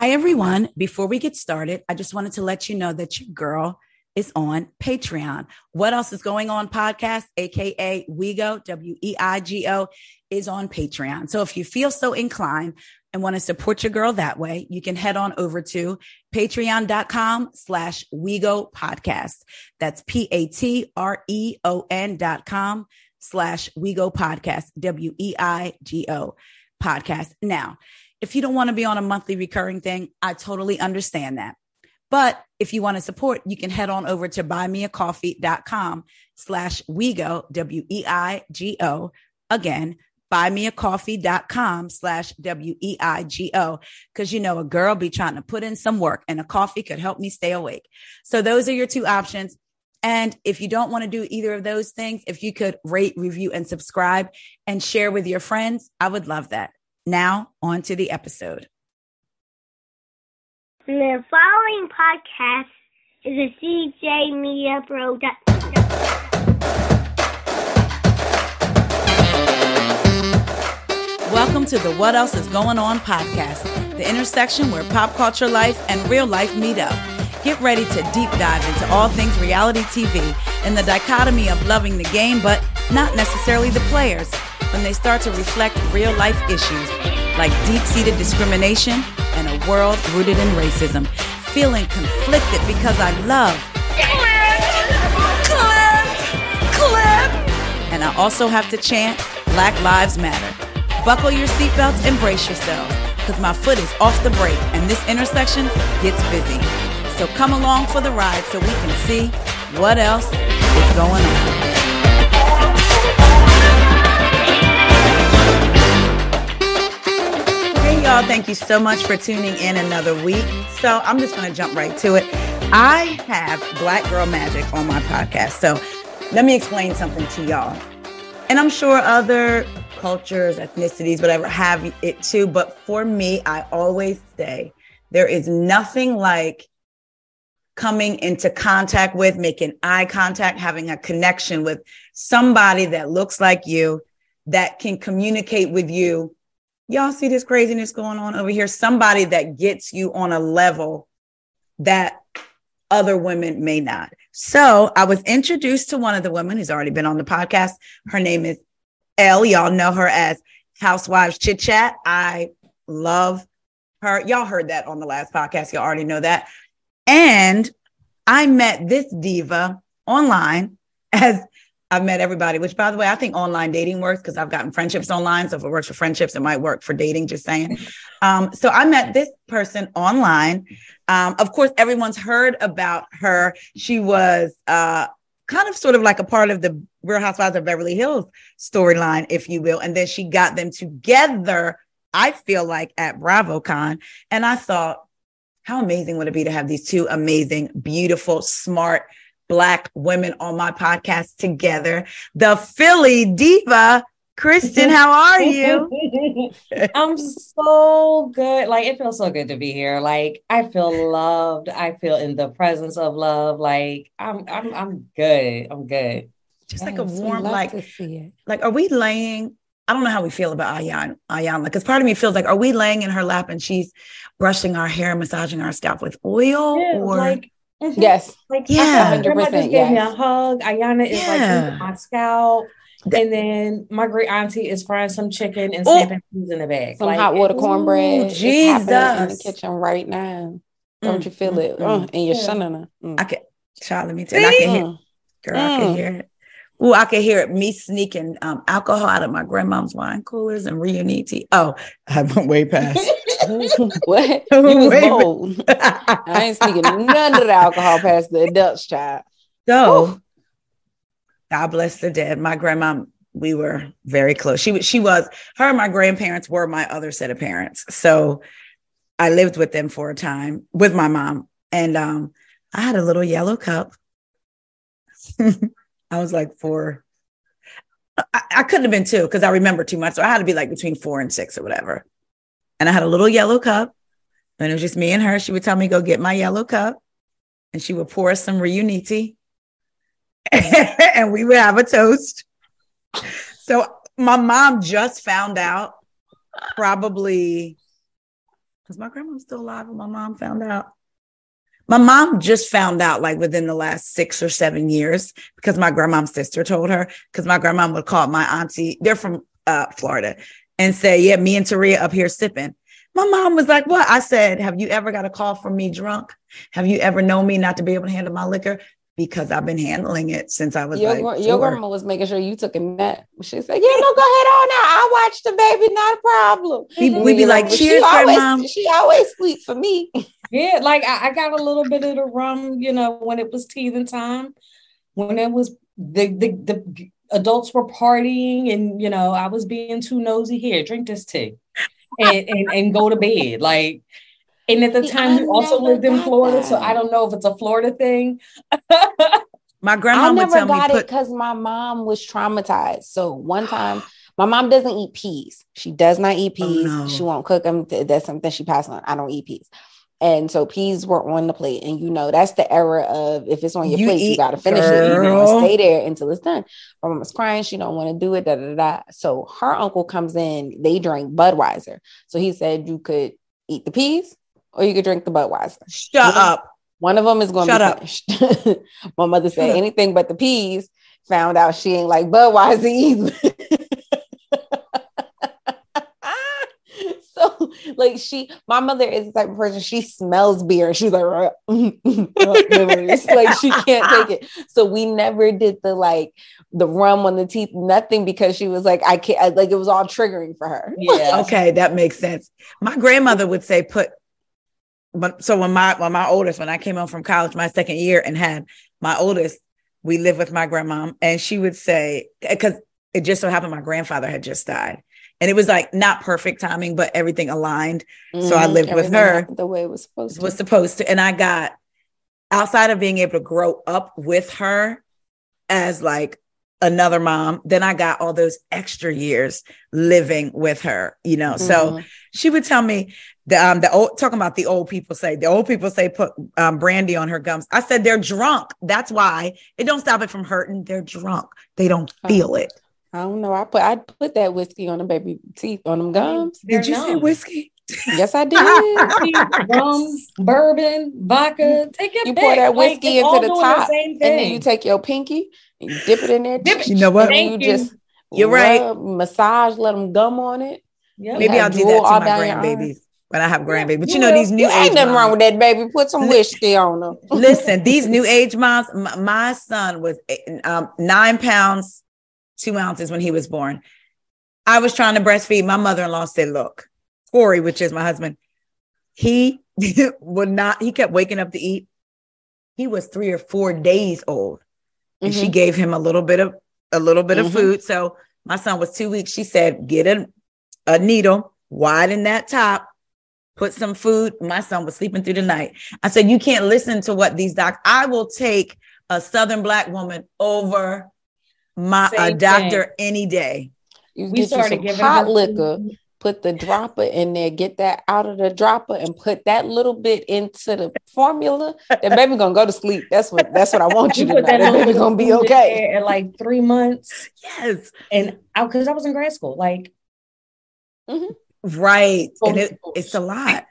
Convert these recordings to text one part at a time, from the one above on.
Hi, everyone. Before we get started, I just wanted to let you know that your girl is on Patreon. What else is going on podcast, aka WeGo, W E I G O, is on Patreon. So if you feel so inclined and want to support your girl that way, you can head on over to patreon.com slash WeGo podcast. That's P A T R E O N dot com slash WeGo podcast, W E I G O podcast. Now, if you don't want to be on a monthly recurring thing, I totally understand that. But if you want to support, you can head on over to buymeacoffee.com slash WeGo, W-E-I-G-O. Again, buymeacoffee.com slash W-E-I-G-O. Cause you know, a girl be trying to put in some work and a coffee could help me stay awake. So those are your two options. And if you don't want to do either of those things, if you could rate, review, and subscribe and share with your friends, I would love that. Now, on to the episode. The following podcast is a CJ Media production. Welcome to the What Else Is Going On podcast, the intersection where pop culture life and real life meet up. Get ready to deep dive into all things reality TV and the dichotomy of loving the game, but not necessarily the players when they start to reflect real life issues like deep seated discrimination and a world rooted in racism. Feeling conflicted because I love Clint, Clint, Clint. And I also have to chant Black Lives Matter. Buckle your seatbelts and brace yourselves because my foot is off the brake and this intersection gets busy. So come along for the ride so we can see what else is going on. Y'all. Thank you so much for tuning in another week. So I'm just going to jump right to it. I have Black Girl Magic on my podcast. So let me explain something to y'all. And I'm sure other cultures, ethnicities, whatever, have it too. But for me, I always say there is nothing like coming into contact with, making eye contact, having a connection with somebody that looks like you, that can communicate with you y'all see this craziness going on over here? Somebody that gets you on a level that other women may not. So I was introduced to one of the women who's already been on the podcast. Her name is Elle. Y'all know her as Housewives Chit Chat. I love her. Y'all heard that on the last podcast. Y'all already know that. And I met this diva online as I've met everybody, which by the way, I think online dating works because I've gotten friendships online. So if it works for friendships, it might work for dating, just saying. Um, so I met this person online. Um, of course, everyone's heard about her. She was uh, kind of sort of like a part of the Real Housewives of Beverly Hills storyline, if you will. And then she got them together, I feel like at BravoCon. And I thought, how amazing would it be to have these two amazing, beautiful, smart, Black women on my podcast together. The Philly Diva, Kristen, how are you? I'm so good. Like it feels so good to be here. Like I feel loved. I feel in the presence of love. Like I'm I'm I'm good. I'm good. Just like a warm, like like are we laying? I don't know how we feel about Ayan, Ayanna, because part of me feels like, are we laying in her lap and she's brushing our hair, massaging our scalp with oil, yeah, or like Yes. Like yeah, grandma just gave me a hug. Ayana is yeah. like my scalp. And then my great auntie is frying some chicken and snapping peas in the bag. Some like, hot water cornbread. Jesus. in the kitchen right now. Don't mm, you feel mm, it? Mm, uh, and you're yeah. Mm. I can, child, let me tell you. I can hear, girl, I can hear it. Oh, I can hear it. Me sneaking um, alcohol out of my grandmom's wine coolers and Riunite. Oh, I went way past. what? You was way bold. I ain't sneaking none of the alcohol past the adults, child. So, God bless the dead. My grandma, we were very close. She was. She was. Her and my grandparents were my other set of parents. So, I lived with them for a time with my mom, and um, I had a little yellow cup. I was like four. I, I couldn't have been two because I remember too much. So I had to be like between four and six or whatever. And I had a little yellow cup, and it was just me and her. She would tell me, go get my yellow cup, and she would pour us some Riunite, and we would have a toast. So my mom just found out probably because my grandma's still alive and my mom found out. My mom just found out like within the last six or seven years because my grandmom's sister told her. Because my grandmom would call my auntie, they're from uh, Florida, and say, Yeah, me and Taria up here sipping. My mom was like, What? I said, Have you ever got a call from me drunk? Have you ever known me not to be able to handle my liquor? Because I've been handling it since I was Your, like, gr- your four. grandma was making sure you took a nap. She said, "Yeah, no, go ahead on now. I watched the baby, not a problem." We- And we mm-hmm. be you're like, "But "Cheers, she always, grandma." She always sleep for me. Yeah, like I, I got a little bit of the rum, you know, when it was teething time, when it was the the the adults were partying, and you know, I was being too nosy. Here, drink this tea, and and, and go to bed. Like, and at the See, time, I you also lived in got Florida, so. I don't know if it's a Florida thing. My I grandma would never tell me got it put because my mom was traumatized. So one time, my mom doesn't eat peas. She does not eat Oh, peas. no. She won't cook them. That's something she passed on. I don't eat peas. And so peas were on the plate. And you know, that's the era of if it's on your You plate, you got to finish it. You know, stay there until it's done. My mom was crying. She don't want to do it. Da, da, da, da. So her uncle comes in. They drink Budweiser. So he said you could eat the peas or you could drink the Budweiser. shut Yeah. up. One of them is going to be up. finished. My mother Shut said up. anything but the peas. Found out she ain't like Budweiser either. so, like, she, my mother is the type of person she smells beer and she's like, "Ruh, like she can't take it. So we never did the like the rum on the teeth, nothing because she was like, I can't. Like it was all triggering for her. Yeah. Okay, that makes sense. My grandmother would say, put but so when my when my oldest, when I came home from college my second year and had my oldest, we lived with my grandmom, and she would say, because it just so happened my grandfather had just died. And it was like not perfect timing, but everything aligned. So I Mhm. lived with her. the way it was supposed to. was supposed to. And I got outside of being able to grow up with her as like another mom, then I got all those extra years living with her, you know. So Mhm. she would tell me the um the old talking about the old people say the old people say put um brandy on her gums. I said they're drunk. That's why it don't stop it from hurting. They're drunk. They don't Oh. feel it. I don't know. I put I put that whiskey on the baby teeth on them gums. They're Did you say whiskey? Yes, I did. rum, bourbon, vodka. Take your You pick. pour that whiskey it's into the top, same and then you take your pinky and you dip it in there. Dip it. You know what? You just You're right. massage, let them gum on it. Yep. Maybe I'll do that to my grandbabies when I have grandbabies. But you know, these new ain't nothing wrong with that, baby. Put some whiskey on them. Listen, these new age moms, my, my son was um, nine pounds, two ounces when he was born. I was trying to breastfeed. My mother in law said, Look, Corey, which is my husband, he would not, he kept waking up to eat. He was three or four days old. And she Mhm. gave him a little bit of a little bit Mhm. of food. So my son was two weeks. She said, Get a, a needle, widen that top, put some food. My son was sleeping through the night. I said, You can't listen to what these docs. I will take a Southern black woman over my a doctor any day. You We started giving hot liquor, put the dropper in there, get that out of the dropper, and put that little bit into the formula. That baby gonna go to sleep. That's what that's what I want you You to know. that That baby gonna be okay. At like three months, Yes. and because I was in grad school, like mm-hmm. Right. And it, it's a lot.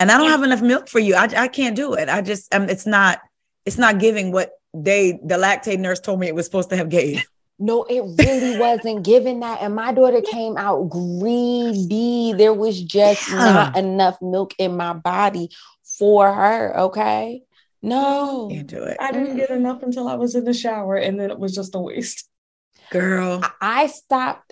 And I don't have enough milk for you. I, I can't do it. I just um it's not it's not giving what they the lactate nurse told me it was supposed to have gave. No, it really wasn't giving that. And my daughter came out greedy. There was just Yeah. not enough milk in my body for her. Okay. No. Can't do it. I didn't get enough until I was in the shower, and then it was just a waste. Girl. I- I stopped.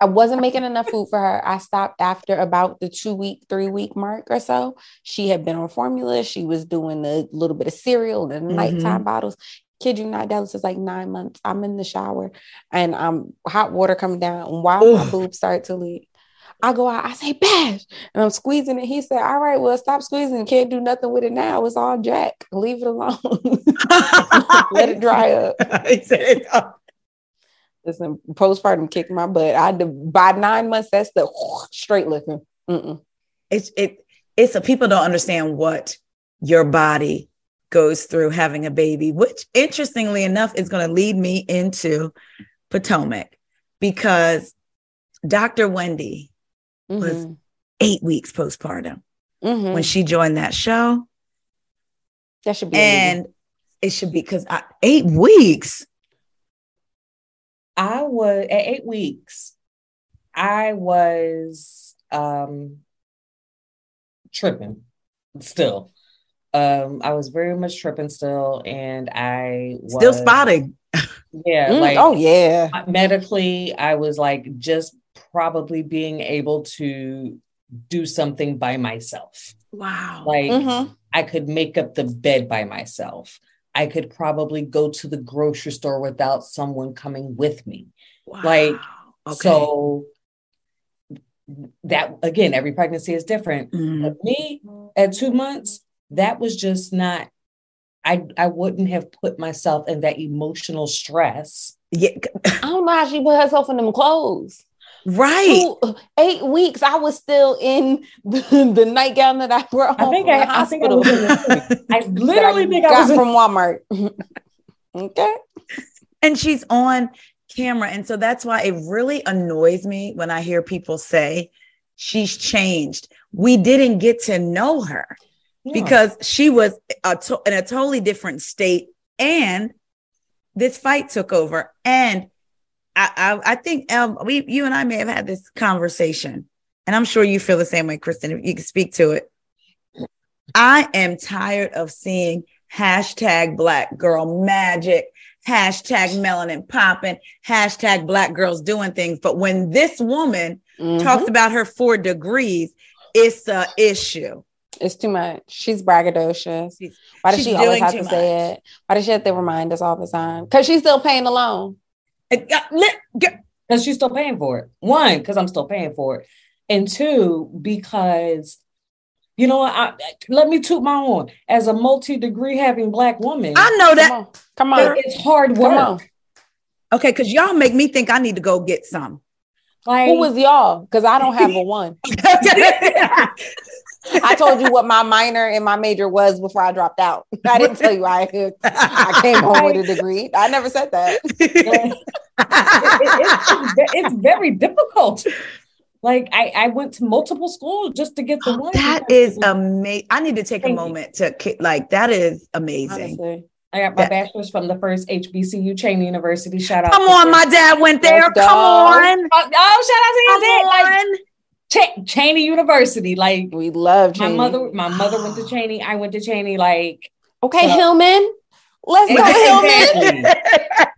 I wasn't making enough food for her. I stopped after about the two week, three week mark or so. She had been on formula. She was doing a little bit of cereal and nighttime mm-hmm. bottles. Kid you not, Dallas is like nine months. I'm in the shower and I'm hot water coming down. And while my Oof. boobs start to leak, I go out, I say, Bash, and I'm squeezing it. He said, All right, well, stop squeezing. Can't do nothing with it now. It's all jack. Leave it alone. Let it dry up. He said, oh, Listen, postpartum kicked my butt. I had by nine months, that's the straight looking. Mm-mm. it's it it's a people don't understand what your body goes through having a baby, which interestingly enough is going to lead me into Potomac because Dr. Wendy was Mhm. eight weeks postpartum. Mhm. when she joined that show. that should be And it should be because eight weeks. I was at eight weeks. I was um tripping still. Um, I was very much tripping still, and I was Still spotting. Yeah, Mm, like oh yeah. medically, I was like just probably being able to do something by myself. Wow. Like Mhm. I could make up the bed by myself. I could probably go to the grocery store without someone coming with me. wow. like, okay. So that again, every pregnancy is different. Mhm. But me at two months, that was just not. I I wouldn't have put myself in that emotional stress. yeah, I don't know how she put herself in them clothes. Right. Two, eight weeks, I was still in the, the nightgown that I brought I think I, I think I hospital. was in the, I literally think I was from Walmart. okay. and she's on camera. And so that's why it really annoys me when I hear people say she's changed. We didn't get to know her because she was a to- in a totally different state and this fight took over. And I, I, I think um, we, you and I may have had this conversation, and I'm sure you feel the same way, Kristen. If you can speak to it, I am tired of seeing hashtag Black Girl Magic, hashtag Melanin popping, hashtag Black girls doing things. But when this woman Mhm. talks about her four degrees, it's a issue. It's too much. She's braggadocious. Why does she's she always have to say it? Why does she have to remind us all the time? Because she's still paying the loan. It got lit- get- because she's still paying for it. One, because I'm still paying for it, and two, because you know what? I, let me toot my own. As a multi-degree having black woman, I know Come that. on. Come on. it's hard Come work. on. Okay, because y'all make me think I need to go get some. Like, Who was y'all? Because I don't have a one. I told you what my minor and my major was before I dropped out. I didn't tell you I, I came home with a degree. I never said that. it- it's, it's, it's very difficult. Like I, I went to multiple schools just to get the oh, one. that is amazing. I need to take a Thank you. moment to like that is amazing. Honestly. I got my that- bachelor's from the first HBCU Cheyney University. Shout out! Come on, them. my dad went there. Come on. Oh, oh, shout out to Come your dad! Like on. Ch- Cheyney University. Like We love my mother, my mother went to Cheyney. I went to Cheyney. Like Okay, So- Hillman. Let's go, Hillman.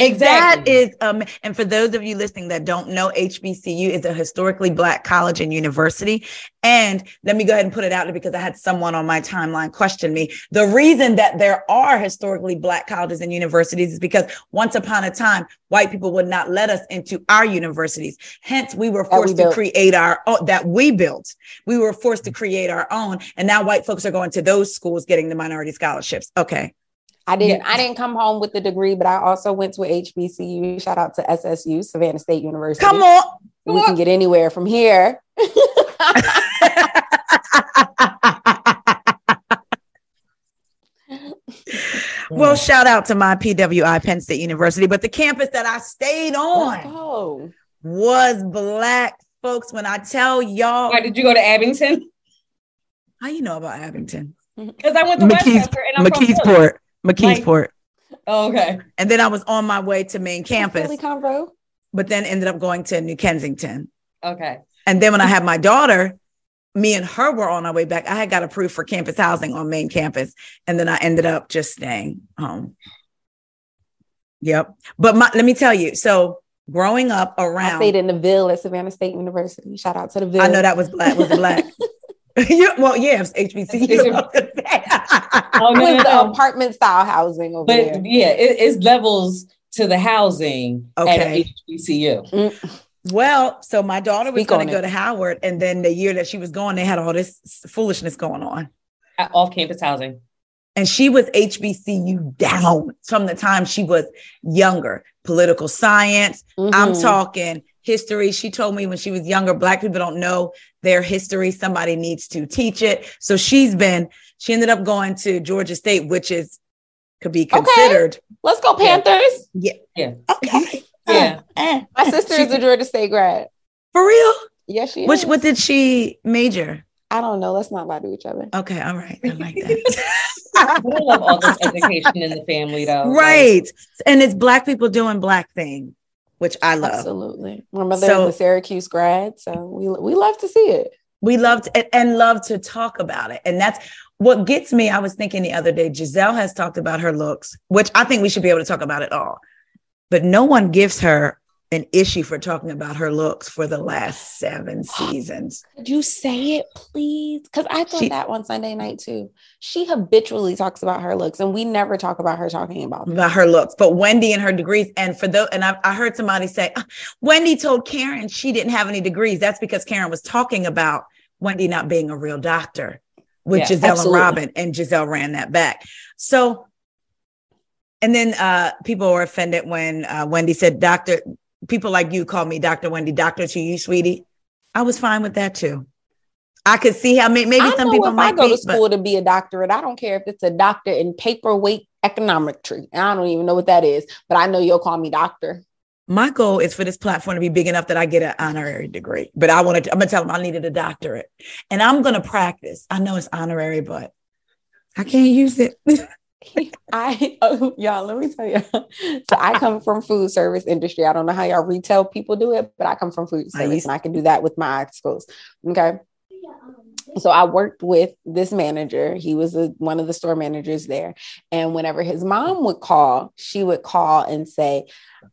exactly. That is um, and for those of you listening that don't know, HBCU is a historically black college and university. And let me go ahead and put it out there because I had someone on my timeline question me. The reason that there are historically black colleges and universities is because once upon a time, white people would not let us into our universities. Hence, we were That we forced to create our own that we built. We were forced to create our own. And now white folks are going to those schools getting the minority scholarships. Okay. I didn't Yeah. I didn't come home with the degree, but I also went to HBCU. Shout out to SSU, Savannah State University. Come on. We can get anywhere from here. Well, shout out to my PWI Penn State University, but the campus that I stayed on was black folks. When I tell y'all, Why did you go to Abington? how you know about Abington, Because I went to McKees- Westchester and I'm from Philly. McKeesport, McKeesport, Oh, okay. and then I was on my way to main campus, Philly convo. but then ended up going to New Kensington. Okay. And then when I had my daughter, me and her were on our way back. I had got approved for campus housing on main campus, and then I ended up just staying home. Yep. But my, let me tell you, so growing up around I around, stayed in the Ville at Savannah State University. Shout out to the Ville. I know that was black. Was black? yeah, well, yeah, it's HBCU. Oh, no, was no, the apartment style housing over there. But yeah, it, it's levels to the housing Okay. at HBCU. Mm, well, so my daughter was going to go it. to Howard, and then the year that she was going, they had all this foolishness going on. At off-campus housing. And she was HBCU down from the time she was younger. Political science, I'm mhm. talking history. She told me when she was younger, Black people don't know their history. Somebody needs to teach it. So she's been, she ended up going to Georgia State, which is, could be considered. Okay. considered. Let's go, Panthers. Yeah. Panthers. Okay. Yeah. Eh, My sister is a Georgia State grad. for real? Yes, she Which, is. what did she major? I don't know. Let's not lie to each other. Okay, all right. I like that. I love all this education in the family, though. Like, right. And it's black people doing black thing, which I love. Absolutely. My mother So- is a Syracuse grad, so we we love to see it. we love to, and, and love to talk about it. And that's what gets me. I was thinking the other day, Gizelle has talked about her looks, which I think we should be able to talk about it all. But no one gives her an issue for talking about her looks for the last seven seasons. Could you say it, please? Because I thought She- that one Sunday night too. She habitually talks about her looks, and we never talk about her talking about them. About her looks, but Wendy and her degrees, and for those, and I, I heard somebody say, "Ah, Wendy told Karen she didn't have any degrees. That's because Karen was talking about Wendy not being a real doctor with Yeah, Gizelle absolutely. and Robyn, and Gizelle ran that back. So, and then uh, people were offended when uh, Wendy said, "Doctor." People like you call me Doctor Wendy, Doctor to you, sweetie. I was fine with that too. I could see how may- maybe some people might I go be, to school to be a doctorate, I don't care if it's a doctor in paperweight econometry. I don't even know what that is, but I know you'll call me doctor. my goal is for this platform to be big enough that I get an honorary degree. But I wanted to, I'm gonna tell them I needed a doctorate. And I'm gonna practice. I know it's honorary, but I can't use it. I oh, y'all, let me tell you. So I come from food service industry. I don't know how y'all retail people do it, but I come from food service and I can do that with my eyes closed. Okay. So I worked with this manager. He was a, one of the store managers there. And whenever his mom would call, she would call and say,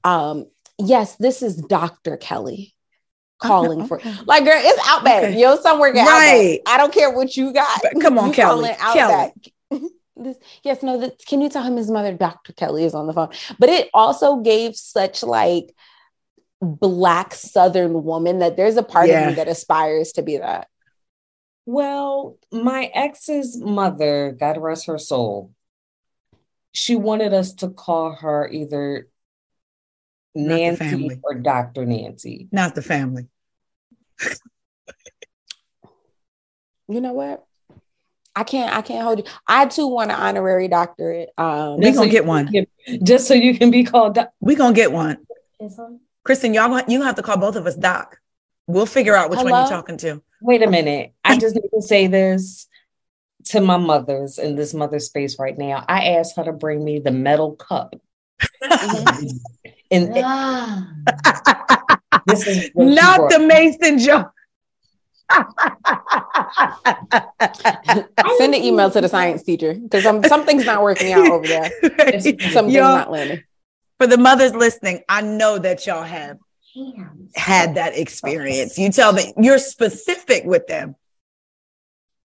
um, yes, this is Dr. Kelly calling for Okay. like girl, it's Outback. Okay. Yo, somewhere get Right. Outback. I don't care what you got. But come on, You Kelly. Outback. This, yes, no, this, can you tell him his mother, Dr. Kelly, is on the phone? But it also gave such like black southern woman that there's a part Yeah. of me that aspires to be that. Well, my ex's mother, God rest her soul, she wanted us to call her either the Nancy family. or Dr. Nancy. Not the family. You know what? I can't I can't hold you. I too want an honorary doctorate. Um We Just gonna you get one. get- Just so you can be called doc- We gonna get one. Kristen, y'all gonna- you have to call both of us doc. We'll figure out which one you're talking to. Wait a minute. I just need to say this to my mothers in this mother space right now. I asked her to bring me the metal cup. And this is Not the Mason jar. send an email to the science teacher because something's not working out over there. Something's Y'all, not landing. for the mothers listening, I know that y'all have had that experience. You tell them you're specific with them.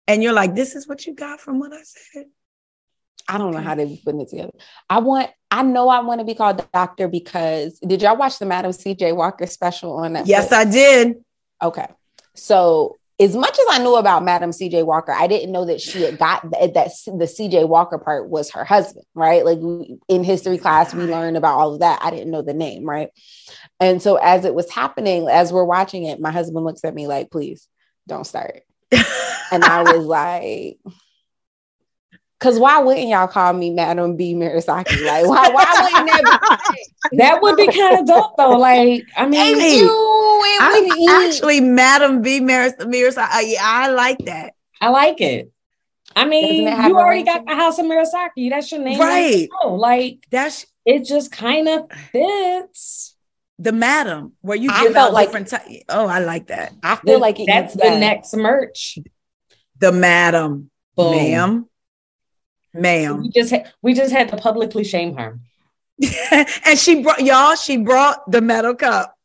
And you're like, this is what you got from what I said. I don't know how they be putting it together. I want, I know I want to be called doctor because did y'all watch the Madam CJ Walker special on that? Yes, I did. Okay. So as much as I knew about Madam CJ Walker, I didn't know that she had got that, that the CJ Walker part was her husband, right? Like in history class, we learned about all of that. I didn't know the name, right? And so as it was happening, as we're watching it, my husband looks at me like, please don't start. And I was like, because why wouldn't y'all call me Madam B. Murasaki? Like, why, why wouldn't that be? that would be kind of dope though. Like, I mean, Hey, you, I, would be- actually, Madam B. Maris, Maris I, uh, I like that. I like it. I mean, it you already got the House of Murasaki. That's your name, Right. Oh, like That's it just kind of fits. the Madam, where you I give felt out like- different ty- Oh, I like that. I feel like it that's the that. next merch. The Madam, Boom. ma'am, So ma'am. we just had, we just had to publicly shame her. and she brought y'all. She brought the metal cup,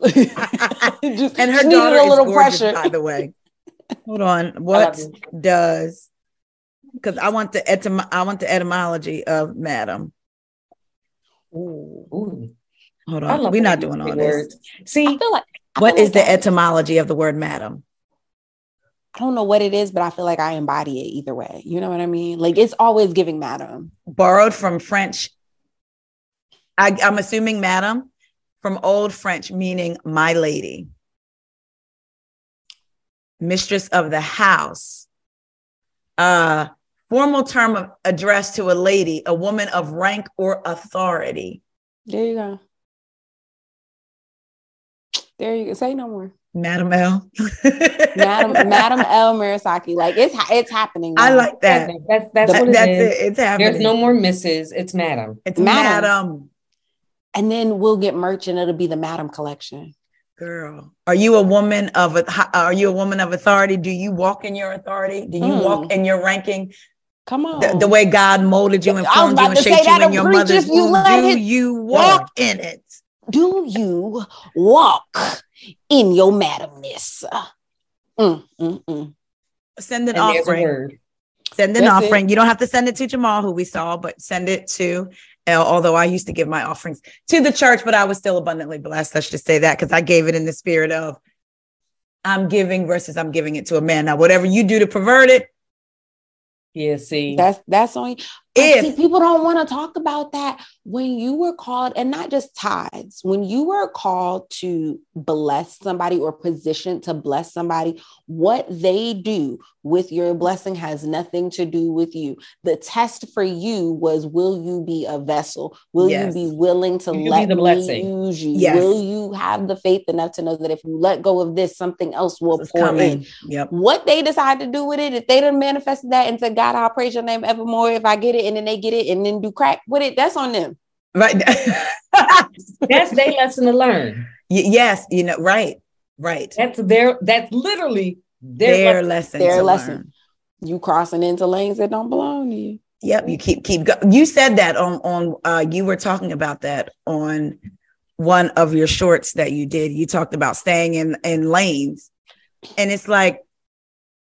just, and her daughter a little is gorgeous, pressure. by the way. Hold on. What does? Because I want the etym- I want the etymology of Madam. Ooh, ooh. Hold on. We're not doing say all this. See, I feel like I What feel is like the I- etymology of the word Madam? I don't know what it is, but I feel like I embody it either way. You know what I mean? Like it's always giving madam. borrowed from French. I, I'm assuming, madam, from Old French, meaning my lady, mistress of the house. Uh, formal term of address to a lady, a woman of rank or authority. There you go. There you go. Say no more. Madam L. Madam Madam L Murasaki. Like it's it's happening. I like that. That's that's That- what it that's is. it. It's happening. There's no more misses. It's madam. It's Madam. Madam. and then we'll get merch and it'll be the Madam collection. Girl, are you a woman of a? Are you a woman of authority? Do you walk in your authority? Do you Mm. walk in your ranking? Come on. The, the way God molded you and I formed you and shaped you in your preach mother's if you womb. Do it- you walk in it? Do you walk in your madamness? Mm, mm, mm. Send an And offering. Send an That's it. offering. You don't have to send it to Jamal, who we saw, but send it to L. Although I used to give my offerings to the church, but I was still abundantly blessed. Let's just say that because I gave it in the spirit of I'm giving versus I'm giving it to a man. Now, whatever you do to pervert it, Yeah, see. That's that's on you. If- see, people don't want to talk about that when you were called, and not just tithes, when you were called to bless somebody or positioned to bless somebody, what they do with your blessing has nothing to do with you. The test for you was will you be a vessel? Will Yes. you be willing to you let the me blessing? use you? Yes. Will you have the faith enough to know that if you let go of this, something else will it's pour in? Yep. what they decide to do with it, if they done manifested that and said, God, I'll praise your name evermore if I get it, and then they get it and then do crack with it, that's on them. Right. That's their lesson to learn. Y- yes, you know, right, right. That's their that's literally their, Their lesson. lesson. Their to lesson. learn. You crossing into lanes that don't belong to you. Yep, you keep keep go- you said that on on uh you were talking about that on one of your shorts that you did. You talked about staying in in lanes. And it's like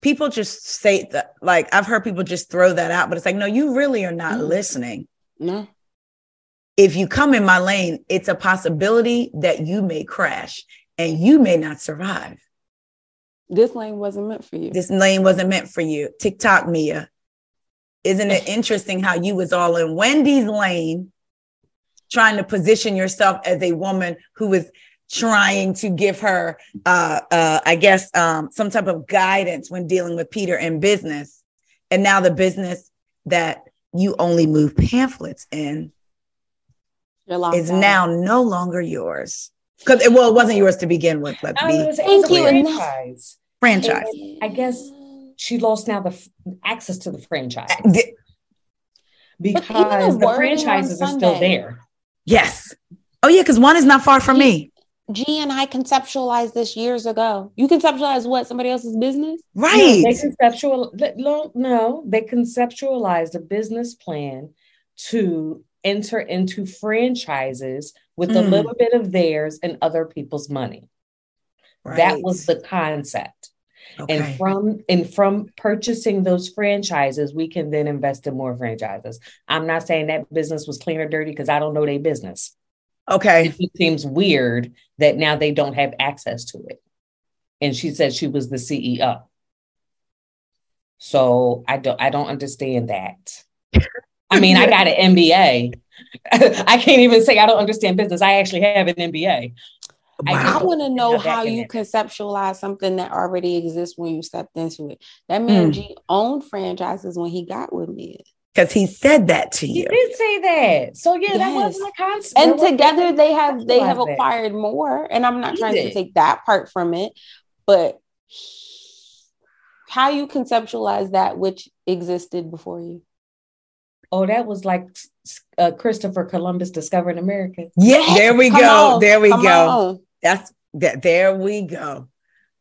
people just say that like I've heard people just throw that out, but it's like no, you really are not Mm. listening. No. If you come in my lane, it's a possibility that you may crash and you may not survive. This lane wasn't meant for you. This lane wasn't meant for you. TikTok Mia. Isn't it interesting how you was all in Wendy's lane trying to position yourself as a woman who was trying to give her uh uh I guess um some type of guidance when dealing with Peter in business. And now the business that you only move pamphlets in is out. now no longer yours. Because it, well, it wasn't yours to begin with. Let's be was, Thank a you. franchise. franchise. I guess she lost now the f- access to the franchise Th- because the wording on franchises are still there. Yes. Oh yeah, because one is not far from me. G and I conceptualized this years ago. You conceptualize what? Somebody else's business? Right. No, they conceptual no, no, they conceptualized a business plan to enter into franchises with a Mm. little bit of theirs and other people's money. That was the concept. okay. And from and from purchasing those franchises, we can then invest in more franchises. I'm not saying that business was clean or dirty because I don't know their business. Okay. It just seems weird that now they don't have access to it. And she said she was the CEO. So I don't I don't understand that. I mean, I got an MBA. I can't even say I don't understand business. I actually have an MBA. I I want to know how you connection. conceptualize something that already exists when you stepped into it. That man Mm. G owned franchises when he got with me. Because he said that to You you. did say that. So yeah, that wasn't a concept. And That wasn't- together they have they have conceptualize that. acquired more. And I'm not He trying to take that part from it, but how you conceptualize that which existed before you. Oh, that was like uh, Christopher Columbus discovering America. Yeah, there we Come go. on, there we come go. on. That's that. There we go.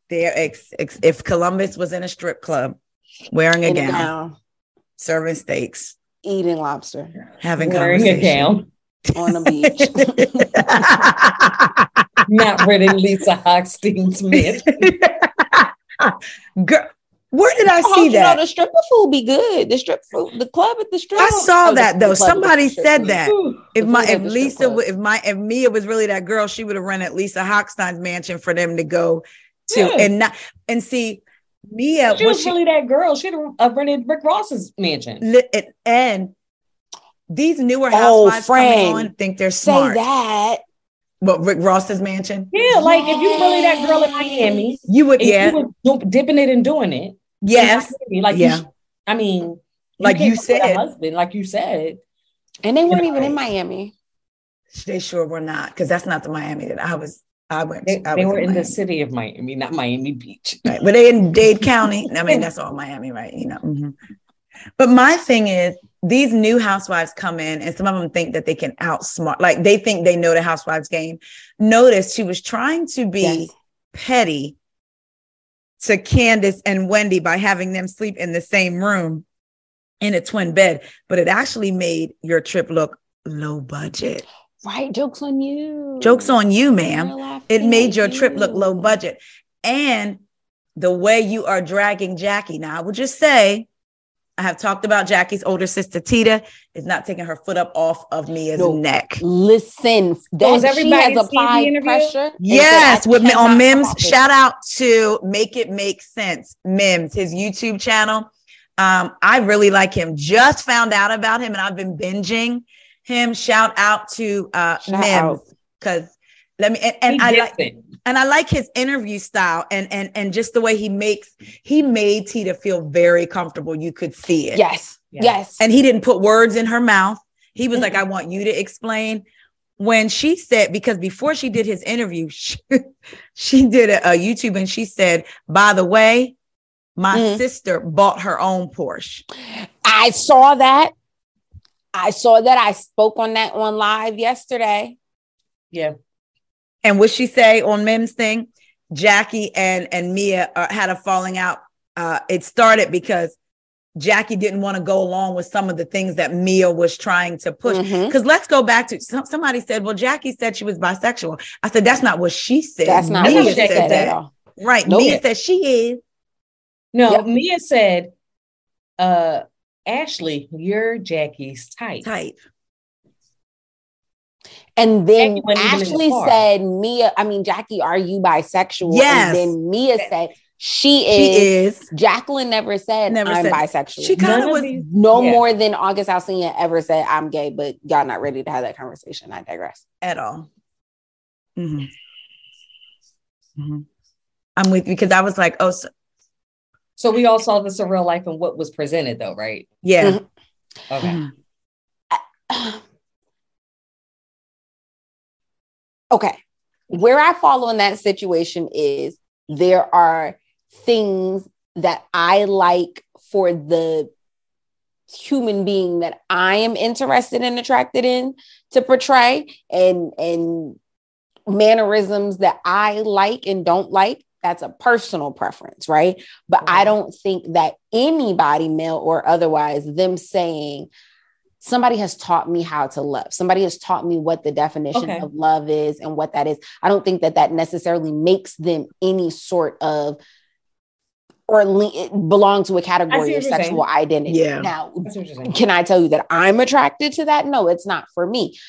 There, ex, ex, if Columbus was in a strip club, wearing a In a gown, gown, serving steaks, eating lobster having Wearing a conversation. gown, on the beach. not reading Lisa Hochstein's myth. Girl, where did I Oh, see you know, that? the stripper food be good. The strip food, the club at the strip. I saw Oh, that though. club at the Somebody said club. that. Ooh. If The my if Lisa club. w- if my if Mia was really that girl, she would have rented Lisa Hochstein's mansion for them to go to Yeah. and not and see Mia She was was she really that girl. She'd have uh, rented Rick Ross's mansion. lit and, and these newer Oh, housewives coming on think they're Say smart. that. But Rick Ross's mansion, Yeah, like if you really that girl in Miami, you would yeah you was do- dipping it and doing it. in yes Miami, like Yeah. you, sh- I mean, Like can't you go with a said. husband, like you said. And they weren't know, even in. Miami. they sure were not because that's not the Miami that I was I went. They, I they were in the city of Miami, not Miami Beach. right? But they in Dade County. I mean, that's all Miami, right? You know. mhm. But my thing is, these new housewives come in, and some of them think that they can outsmart, like they think they know the housewives game. Notice she was trying to be Yes. petty to Candiace and Wendy by having them sleep in the same room in a twin bed, but it actually made your trip look low budget. Right. Jokes on you. Jokes on you, ma'am it made at your trip look low budget and the way you are dragging jackie now i would just say i have talked about jackie's older sister tita is not taking her foot up off of mia's No. neck Listen, that has she everybody has seen the applied interview? pressure. and said, yes with me on cannot mims shout out to make it make sense mims his youtube channel um i really like him just found out about him and i've been binging him shout out to uh mims because let me and, and i like it. and I like his interview style and and and just the way he makes he made Tita feel very comfortable. You could see it. Yes. Yeah. Yes. And he didn't put words in her mouth. He was like, Mm-hmm. I want you to explain. When she said, because before she did his interview, she, she did a, a YouTube and she said, by the way, my Mhm. sister bought her own Porsche. I saw that. I saw that. I spoke on that on live yesterday. Yeah. And what she say on Mim's thing, Jackie and and Mia uh, had a falling out. Uh, it started because Jackie didn't want to go along with some of the things that Mia was trying to push. Because let's go back to some, somebody said, "Well, Jackie said she was bisexual." I said, "That's not what she said. That's not Mia what she said said that. at all. Right? Nope. Mia said she is No, Yep. Mia said, uh, Ashley, you're Jackie's type. type. And then Jackie wasn't even in the Ashley said, Mia, I mean, Jackie, are you bisexual? Yes. And then Mia said, she She is. is. Jacqueline never said, Never I'm said- bisexual. She kind of of was. no Yeah. more than August Alsina ever said, I'm gay, but y'all not ready to have that conversation. I digress. at all. Mhm. Mhm. I'm with you because I was like, oh, so, So we all saw this in real life and what was presented, though, right? yeah. Mhm. Okay. Mhm. okay. Where I fall in that situation is there are things that I like for the human being that I am interested and attracted in to portray and and mannerisms that I like and don't like that's a personal preference right but I don't think that anybody male or otherwise them saying somebody has taught me how to love somebody has taught me what the definition Okay. of love is and what that is I don't think that that necessarily makes them any sort of or le- belong to a category of what you're sexual identity. Yeah. Now, That's what you're saying. can I tell you that I'm attracted to that? No, it's not for me.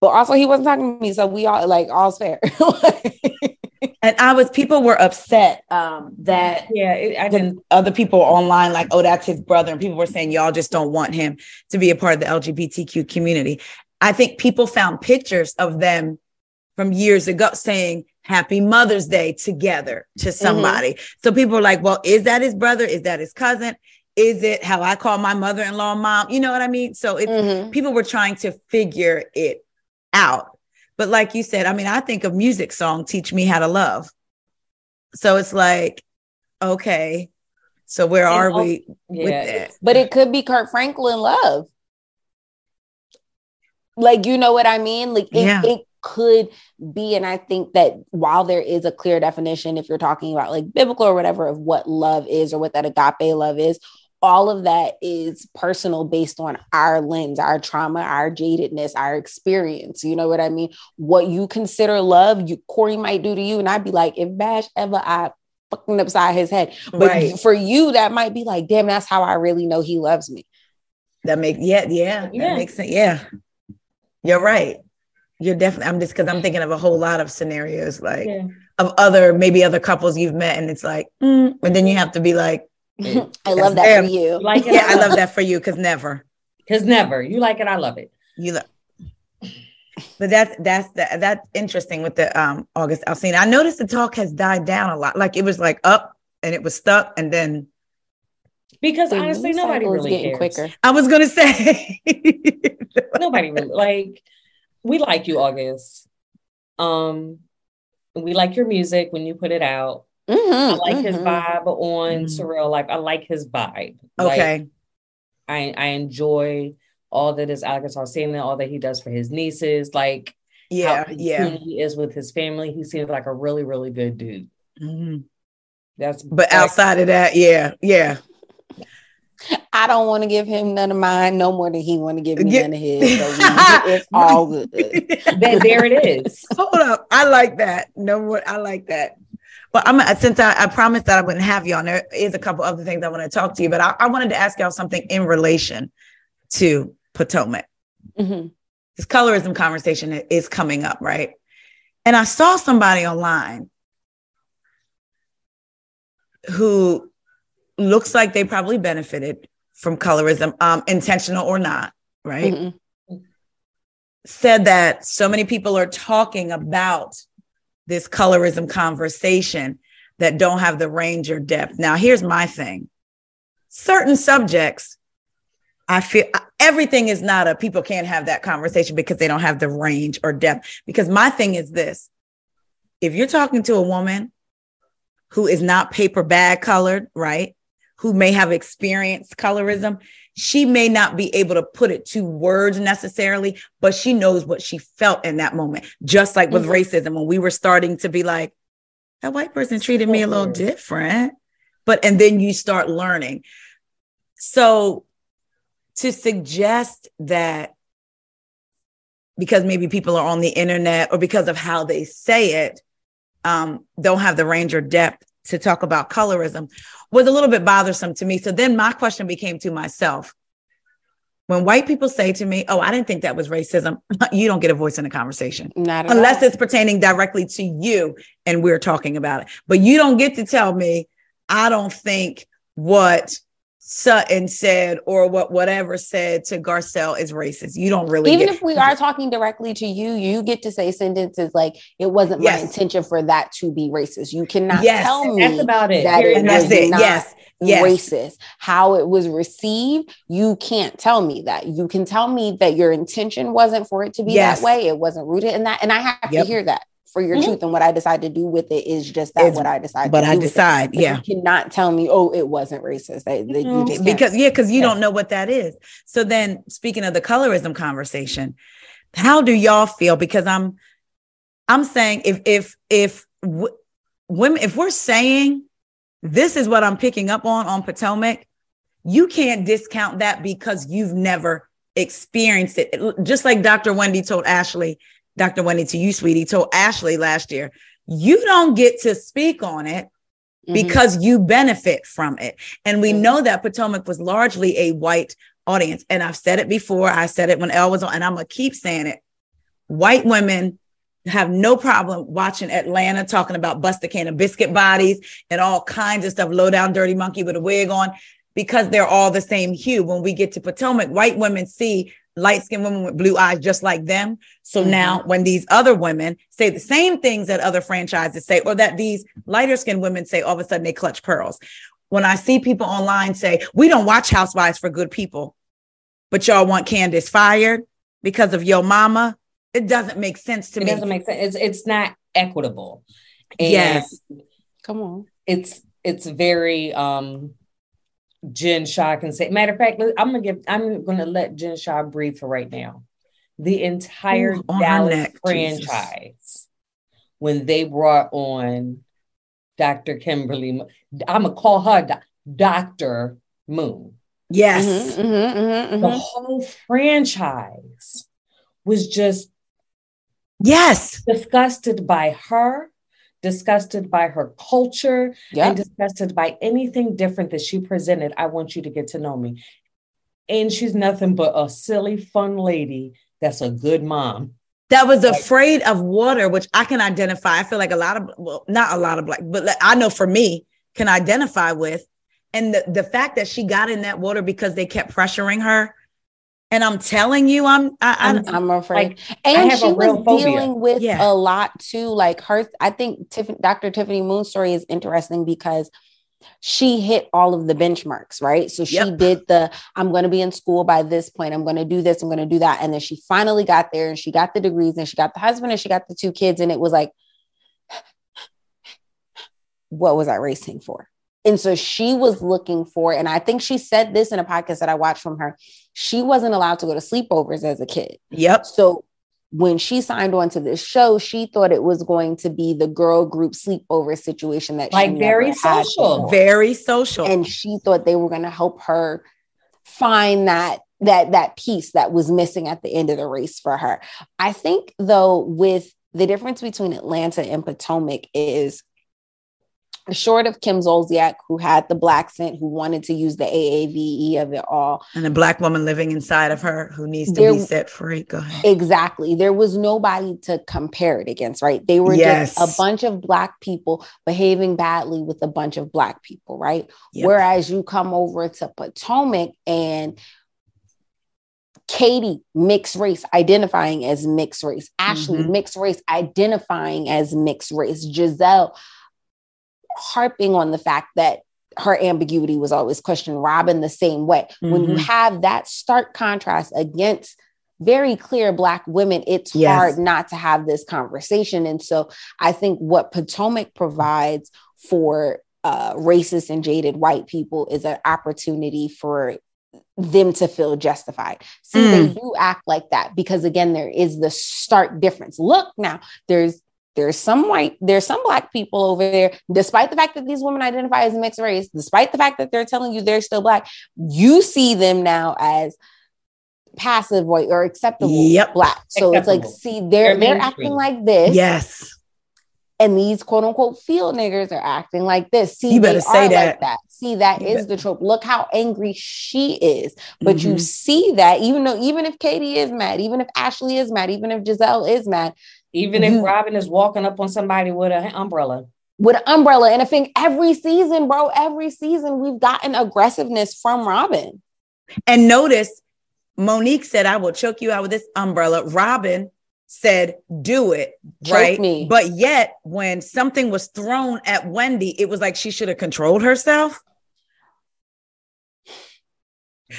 But also, he wasn't talking to me, so we all like all's fair. And I was, people were upset um, that Yeah, it, I didn't. other people online, like, oh, that's his brother. And people were saying, y'all just don't want him to be a part of the LGBTQ community. I think people found pictures of them from years ago saying Happy Mother's Day together to somebody. So people were like, well, is that his brother? Is that his cousin? Is it how I call my mother in law mom? You know what I mean? So it, Mhm. people were trying to figure it out. But like you said, I mean, I think of music song, Teach Me How to Love. So it's like, okay, so where And are also- we with Yeah, that? But it could be Kirk Franklin love. Like, you know what I mean? Like, it, Yeah. it could be. And I think that while there is a clear definition, if you're talking about like biblical or whatever, of what love is or what that agape love is, all of that is personal based on our lens, our trauma, our jadedness, our experience. You know what I mean? What you consider love, you Corey might do to you. And I'd be like, if Bash ever I fucking upside his head. But Right. for you, that might be like, damn, that's how I really know he loves me. That make yeah, yeah, that Yeah. makes sense. Yeah. You're right. You're definitely I'm just because I'm thinking of a whole lot of scenarios like yeah. of other maybe other couples you've met, and it's like, mm, and then you have to be like, Yeah. I love that them. for you. You like it? yeah, I love that for you because never. Because never. You like it, I love it. You love But that's that's that that's interesting with the um August Alsina. I noticed the talk has died down a lot. Like it was like up and it was stuck, and then Because The honestly, nobody cycle really getting cares. quicker. I was gonna say Nobody really like. We like you, August. Um, we like your music when you put it out. Mhm, I like his mhm. vibe on Mhm. Surreal Life. I like his vibe. Like, Okay. I I enjoy all that is Alcatraz saying all that he does for his nieces. Like yeah. how Yeah. he is with his family. He seems like a really, really good dude. Mhm. That's But like, outside of that, yeah. Yeah. I don't want to give him none of mine no more than he want to give me Yeah. none of his. So it's all good. that, there it is. Hold up. I like that. No more. I like that. But I'm since I, I promised that I wouldn't have you on, there is a couple other things I want to talk to you. But I, I wanted to ask y'all something in relation to Potomac. Mhm. This colorism conversation is coming up, right? And I saw somebody online who looks like they probably benefited from colorism, um, intentional or not, right? Mhm. said that so many people are talking about this colorism conversation that don't have the range or depth. Now, here's my thing certain subjects, I feel everything is not a people can't have that conversation because they don't have the range or depth. Because my thing is this if you're talking to a woman who is not paper bag colored, right? Who may have experienced colorism, she may not be able to put it to words necessarily, but she knows what she felt in that moment. Just like with Mhm. racism, when we were starting to be like, that white person treated me a little different. But, and then you start learning. So to suggest that because maybe people are on the internet or because of how they say it, um, don't have the range or depth to talk about colorism was a little bit bothersome to me. So then my question became to myself when white people say to me, Oh, I didn't think that was racism, you don't get a voice in the conversation Not unless all. it's pertaining directly to you and we're talking about it. But you don't get to tell me, I don't think what Sutton said or what whatever said to Garcelle is racist. You don't really even get- if we are talking directly to you, you get to say sentences like it wasn't my intention for that to be racist. You cannot Yes, tell me That's about it. that it that's it. not Yes. Yes. racist. How it was received, you can't tell me that. You can tell me that your intention wasn't for it to be Yes. that way. It wasn't rooted in that, and I have Yep. to hear that for your Mhm. truth. And what I decide to do with it is just that. It's- what I decide. But to I do with it. decide, yeah. you cannot tell me, oh, it wasn't racist. You Mhm. just because yeah because you Yeah. don't know what that is so then speaking of the colorism conversation how do y'all feel because i'm i'm saying if if if w- women if we're saying this is what i'm picking up on on potomac you can't discount that because you've never experienced it just like dr wendy told ashley dr wendy to you sweetie told ashley last year you don't get to speak on it Mhm. because you benefit from it. And we Mhm. know that Potomac was largely a white audience. And I've said it before. I said it when Elle was on, and I'm gonna keep saying it. White women have no problem watching Atlanta talking about Buster Can of biscuit bodies and all kinds of stuff, low down dirty monkey with a wig on, because they're all the same hue. When we get to Potomac, white women see light skinned women with blue eyes just like them. So Mhm. now when these other women say the same things that other franchises say, or that these lighter skinned women say, all of a sudden they clutch pearls. When I see people online say, we don't watch Housewives for good people, but y'all want Candiace fired because of your mama, it doesn't make sense to It me. doesn't make sense. It's it's not equitable. And Yes. Come on. it's it's very um Jen Shah can say. Matter of fact, I'm gonna give I'm gonna let Jen Shah breathe for right now. The entire Ooh, Dallas neck, Jesus. franchise, when they brought on Dr. Kimberly, I'm gonna call her doc- Dr. Moon. yes. Mhm, mhm, mhm, The mhm. whole franchise was just Yes. disgusted by her, disgusted by her culture, and disgusted by anything different that she presented. I want you to get to know me. And she's nothing but a silly, fun lady that's a good mom. that was afraid of water, which I can identify. I feel like a lot of, well, not a lot of black, but like, I know for me can identify with. And the, the fact that she got in that water because they kept pressuring her. And I'm telling you, I'm, I, I'm, I'm afraid. Like, and she was phobia. dealing with Yeah. a lot too. Like her, I think Tiff- Dr. Tiffany Moon's story is interesting because she hit all of the benchmarks, right? So she Yep. did the I'm going to be in school by this point, I'm going to do this, I'm going to do that. And then she finally got there and she got the degrees and she got the husband and she got the two kids. And it was like, what was I racing for? And so she was looking for, and I think she said this in a podcast that I watched from her. She wasn't allowed to go to sleepovers as a kid. Yep. So when she signed on to this show, she thought it was going to be the girl group sleepover situation that Like she very social. Very social. and she thought they were going to help her find that that that piece that was missing at the end of the race for her. I think though with the difference between Atlanta and Potomac is short of Kim Zolciak, who had the black scent, who wanted to use the AAVE of it all. and a black woman living inside of her who needs to There- be set free. Go ahead. Exactly. There was nobody to compare it against, right? They were Yes. just a bunch of black people behaving badly with a bunch of black people, right? Yep. Whereas you come over to Potomac and Katie, mixed race, identifying as mixed race. Ashley, Mhm. mixed race, identifying as mixed race. Gizelle, harping on the fact that her ambiguity was always questioned. Robyn, the same way. When you Mhm. have that stark contrast against very clear Black women, it's Yes. hard not to have this conversation. And so I think what Potomac provides for uh, racist and jaded white people is an opportunity for them to feel justified. See, Mm. they do act like that because again, there is the stark difference. Look now, there's there's some white, there's some black people over there, despite the fact that these women identify as mixed race, despite the fact that they're telling you they're still black, you see them now as passive white or acceptable Yep. black. So it's like, see, they're They're they're acting like this. Yes. And these quote unquote field niggers are acting like this. See, You better they say are that. like that. See, that You is bet- the trope. Look how angry she is. But you Mhm. see that even though, even if Katie is mad, even if Ashley is mad, even if Gizelle is mad, Even if You- Robyn is walking up on somebody with an umbrella. with an umbrella. And I think every season, bro, every season we've gotten aggressiveness from Robyn. And notice Monique said, I will choke you out with this umbrella. Robyn said, do it. Choke right. me. But yet, when something was thrown at Wendy, it was like she should have controlled herself.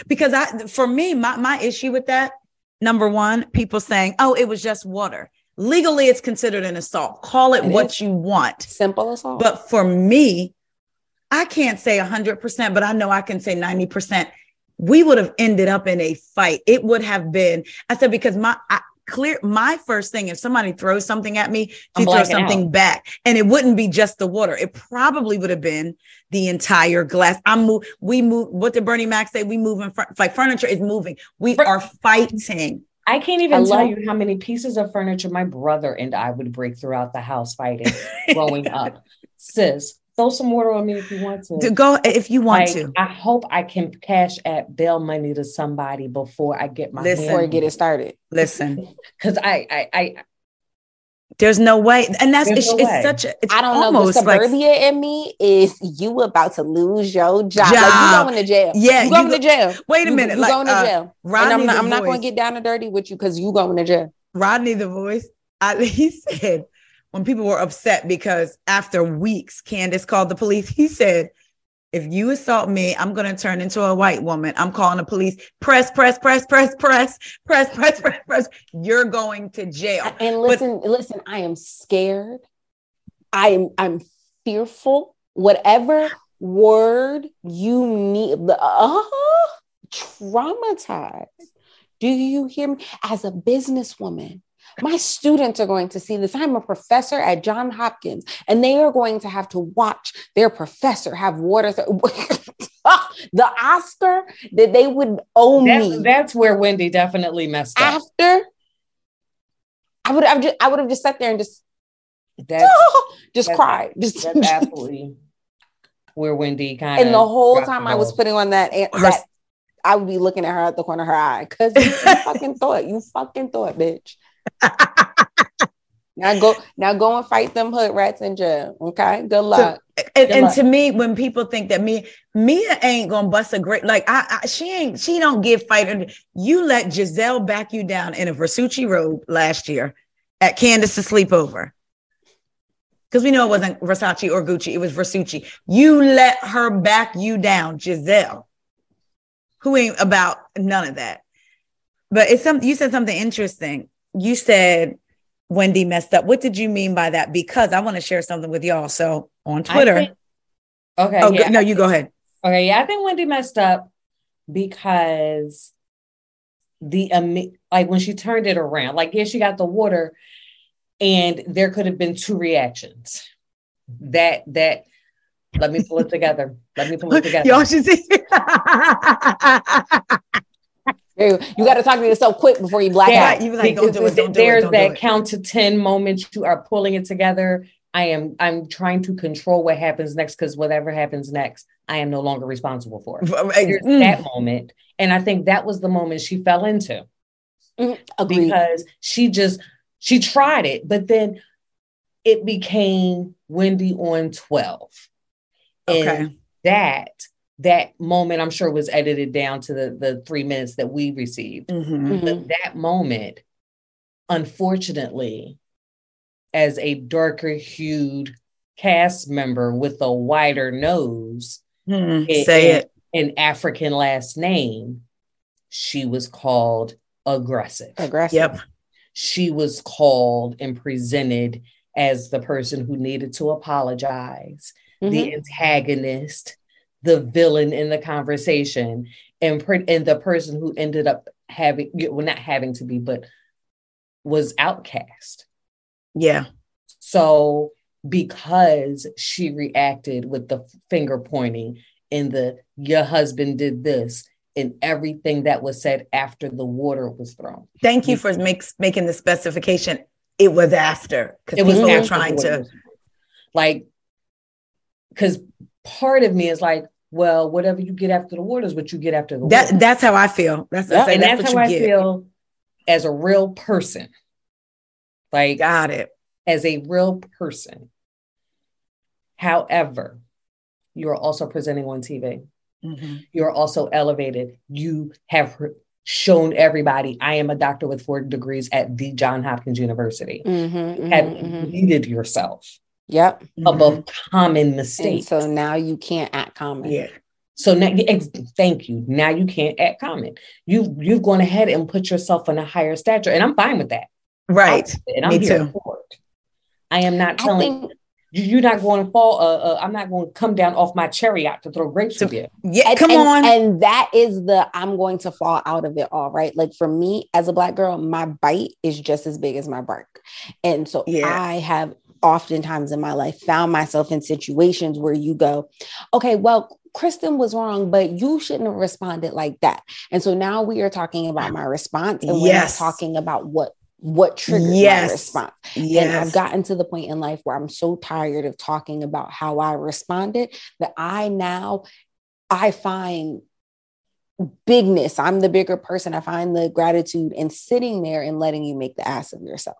Because I, for me, my, my issue with that, number one, people saying, oh, it was just water. Legally, it's considered an assault. Call it, It what is. you want. Simple assault. But for me, I can't say 100%, but I know I can say 90%. We would have ended up in a fight. It would have been, I said, because my, I, clear, my first thing, if somebody throws something at me, she throws something out. back. And it wouldn't be just the water. It probably would have been the entire glass. I'm move, we move, what did Bernie Mac say? We move in front, like furniture is moving. We Fur- are fighting. I can't even Hello? tell you how many pieces of furniture my brother and I would break throughout the house fighting growing up. Sis, throw some water on me if you want to. To go eh, if you want Like, to. I hope I can cash at bail money to somebody before I get my Listen. Before I get it started. Listen, because I, I I there's no way. And that's, it's, no it's such a, it's I don't know. The almost like suburbia in me is you about to lose your job. Like Job. you going to jail. Yeah, you you going go- to jail. Wait a minute, You like, going to uh, jail. Rodney and I'm not, I'm not going to get down and dirty with you because you going to jail. Rodney the voice. I, he said when people were upset because after weeks, Candiace called the police. He said, "If you assault me, I'm going to turn into a white woman. I'm calling the police. Press, press, press, press, press, press, press, press, press. You're going to jail." And listen, listen, I am scared. I am I'm fearful. Whatever word you need, uh, traumatized. Do you hear me? As a businesswoman, my students are going to see this. I'm a professor at John Hopkins, and they are going to have to watch their professor have water. th- the Oscar that they would owe me. That's where Wendy definitely messed up. after. I would have just I would have just sat there and just That's just that's- cried. Just, that's absolutely where Wendy kind of and the whole time I was putting on that, eh, that I would be looking at her at the corner of her eye because you, you fucking thought you fucking thought, bitch. now go now go and fight them hood rats in jail. Okay, good luck. and, Good and luck. to me, when people think that me, Mia ain't gonna bust a great like I, I she ain't she don't give fighter. You let Gizelle back you down in a Versace robe last year at Candiace's sleepover. Because we know it wasn't Versace or Gucci, it was Versace. You let her back you down, Gizelle, who ain't about none of that. But it's something you said something interesting. You said Wendy messed up. What did you mean by that? Because I want to share something with y'all. So on Twitter. think- Okay. oh, yeah, no, you go ahead. Okay, yeah, I think Wendy messed up because the um, like when she turned it around, like yeah, she got the water, and there could have been two reactions. That that let me pull it together. Let me pull it together. Y'all should see. You, got to talk to yourself quick before you black Yeah, out. you like, don't do it, don't do There's it, do that it. count to 10 moment you are pulling it together. I am I'm trying to control what happens next because whatever happens next, I am no longer responsible for. There's Mm. that moment. And I think that was the moment she fell into. Agreed. because she just she tried it, but then it became Wendy on 12. And Okay. that that moment I'm sure was edited down to the the three minutes that we received. Mhm. But that moment, unfortunately, as a darker hued cast member with a wider nose, Hmm, it- Say it. an African last name, she was called aggressive Aggressive. Yep. she was called and presented as the person who needed to apologize, Mhm. the antagonist, the villain in the conversation, and pre- and the person who ended up having well not having to be, but was outcast. Yeah. So because she reacted with the finger pointing and the your husband did this and everything that was said after the water was thrown. Thank you mm-hmm. for makes making the specification. It was after because it was after trying to. like because part of me is like well whatever you get after the water is what you get after the That water that's how I feel. That's, Yep. And that's, that's, what how you i get. feel as a real person like Got it. as a real person however you're also presenting on tv Mhm. you're also elevated you have shown everybody i am a doctor with four degrees at the john hopkins university Mhm, you mhm, have mhm. yourself Yep. above Mhm. common And mistakes so now you can't act common. Yeah. So now, ex- thank you. Now you can't act common. You you've gone ahead and put yourself in a higher stature, and I'm fine with that. Right. And I'm Me here too. for it. I am not telling think you. You're not going to fall. Uh, uh, I'm not going to come down off my chariot to throw grapes So- at you. Yeah. and, Come and- on. And that is the I'm going to fall out of it all, right? Like for me as a black girl, my bite is just as big as my bark. And so Yeah. I have oftentimes in my life found myself in situations where you go, okay, well, Kristen was wrong, but you shouldn't have responded like that. And so now we are talking about my response and we're not talking about what what triggered Yes. my response. And. I've gotten to the point in life where I'm so tired of talking about how I responded that I now I find bigness. I'm the bigger person. I find the gratitude in sitting there and letting you make the ass of yourself.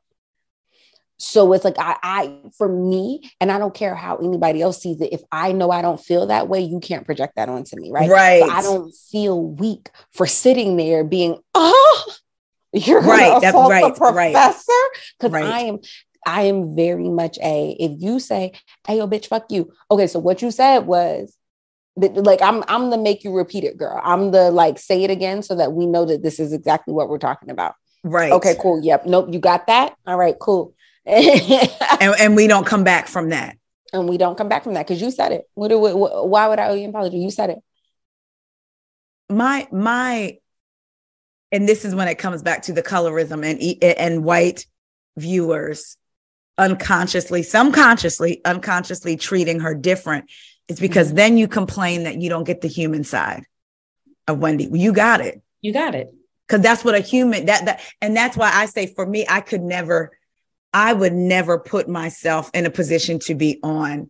So it's like I, I for me, and I don't care how anybody else sees it. If I know I don't feel that way, you can't project that onto me, right? Right. So I don't feel weak for sitting there being, oh, you're Right, that's right, professor because Right. I am. I am very much a. If you say, "Hey, yo, bitch, fuck you," okay. So what you said was, that- like, I'm I'm the make you repeat it, girl. I'm the like say it again so that we know that this is exactly what we're talking about. Right. Okay, cool. Yep. Nope. You got that. All right. Cool. And, and we don't come back from that. and we don't come back from that because you said it. What do we, why would I owe you an apology? You said it. my my and this is when it comes back to the colorism and and white viewers unconsciously some consciously unconsciously treating her different It's because Mm-hmm. then you complain that you don't get the human side of wendy you got it You got it. because that's what a human that that and that's why i say for me i could never i would never put myself in a position to be on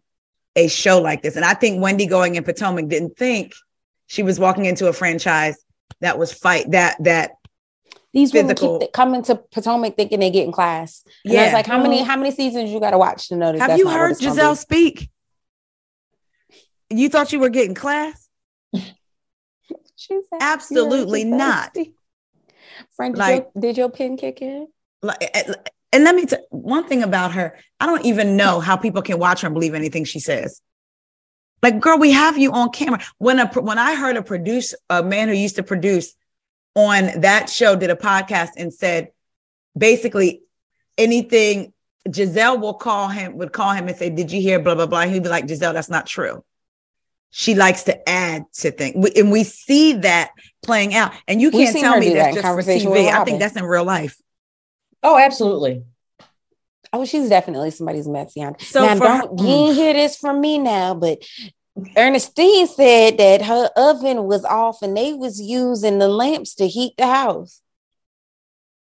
a show like this and i think wendy going in potomac didn't think she was walking into a franchise that was fight that that These women Physical. keep th- coming to Potomac thinking they get in class. And I was like, how many how many seasons you got to watch to know that? have you heard gizelle speak you thought you were getting class She said, Absolutely not. Friend, did, Like- your, did your pin kick in? like eh, eh, and- let me tell one thing about her i don't even know how people can watch her and believe anything she says like girl we have you on camera when a when i heard a produce a man who used to produce on that show did a podcast and said basically anything Gizelle will call him, would call him and say, Did you hear blah, blah, blah? And he'd be like, "Gizelle, that's not true. She likes to add to things. And we see that playing out. And you We've can't tell me that that's just Conversation TV. I think that's in real life. Oh, absolutely. Oh, she's definitely somebody's messianic. So now, don't her- you hear this from me now, but Ernestine said that her oven was off and they was using the lamps to heat the house.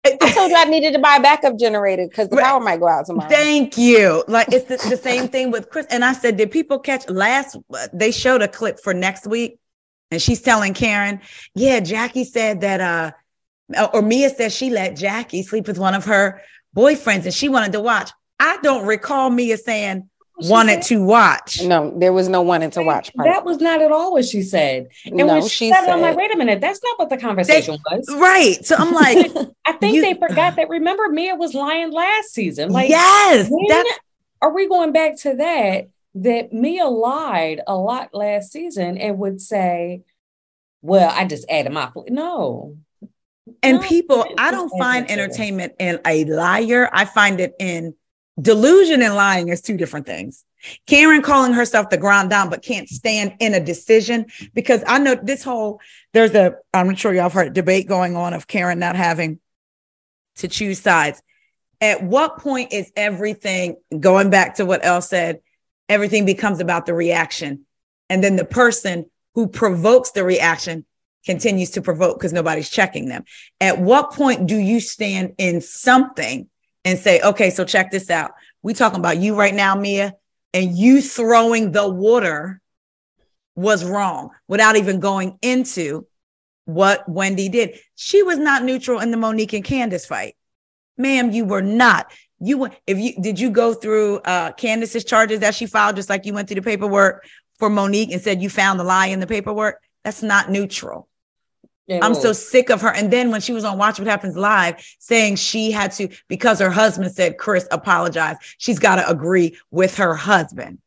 I told you I needed to buy a backup generator because the power might go out tomorrow. Thank you. Like it's the, the same thing with Chris. And I said, did people catch last? They showed a clip for next week, and she's telling Karen, yeah, Jackie said that, uh, Oh, or Mia says she let Jackie sleep with one of her boyfriends, and she wanted to watch. I don't recall Mia saying She wanted said- to watch. No, there was no one to watch. part. That was not at all what she said. And no, when she, she said, said. I'm like, wait a minute, that's not what the conversation was. Right. So I'm like, I think You- they forgot that. Remember, Mia was lying last season. Like, yes, when are we going back to that? That Mia lied a lot last season and would say, "Well, I just added my fl-" no." And No, people, I don't find entertainment. in a liar. I find it in delusion and lying is two different things. Karen calling herself the grand dame, but can't stand in a decision because I know this whole there's a I'm sure y'all have heard debate going on of Karen not having to choose sides. At what point is everything going back to what Elle said? Everything becomes about the reaction, and then the person who provokes the reaction continues to provoke because nobody's checking them. At what point do you stand in something and say, okay, so check this out. We talking about you right now, Mia, and you throwing the water was wrong without even going into what Wendy did. She was not neutral in the Monique and Candiace fight. Ma'am, you were not. You went if you did you go through uh Candiace's charges that she filed just like you went through the paperwork for Monique and said you found the lie in the paperwork? That's not neutral. I'm so sick of her. And then when she was on Watch What Happens Live saying she had to, because her husband said, Chris, apologize, she's got to agree with her husband.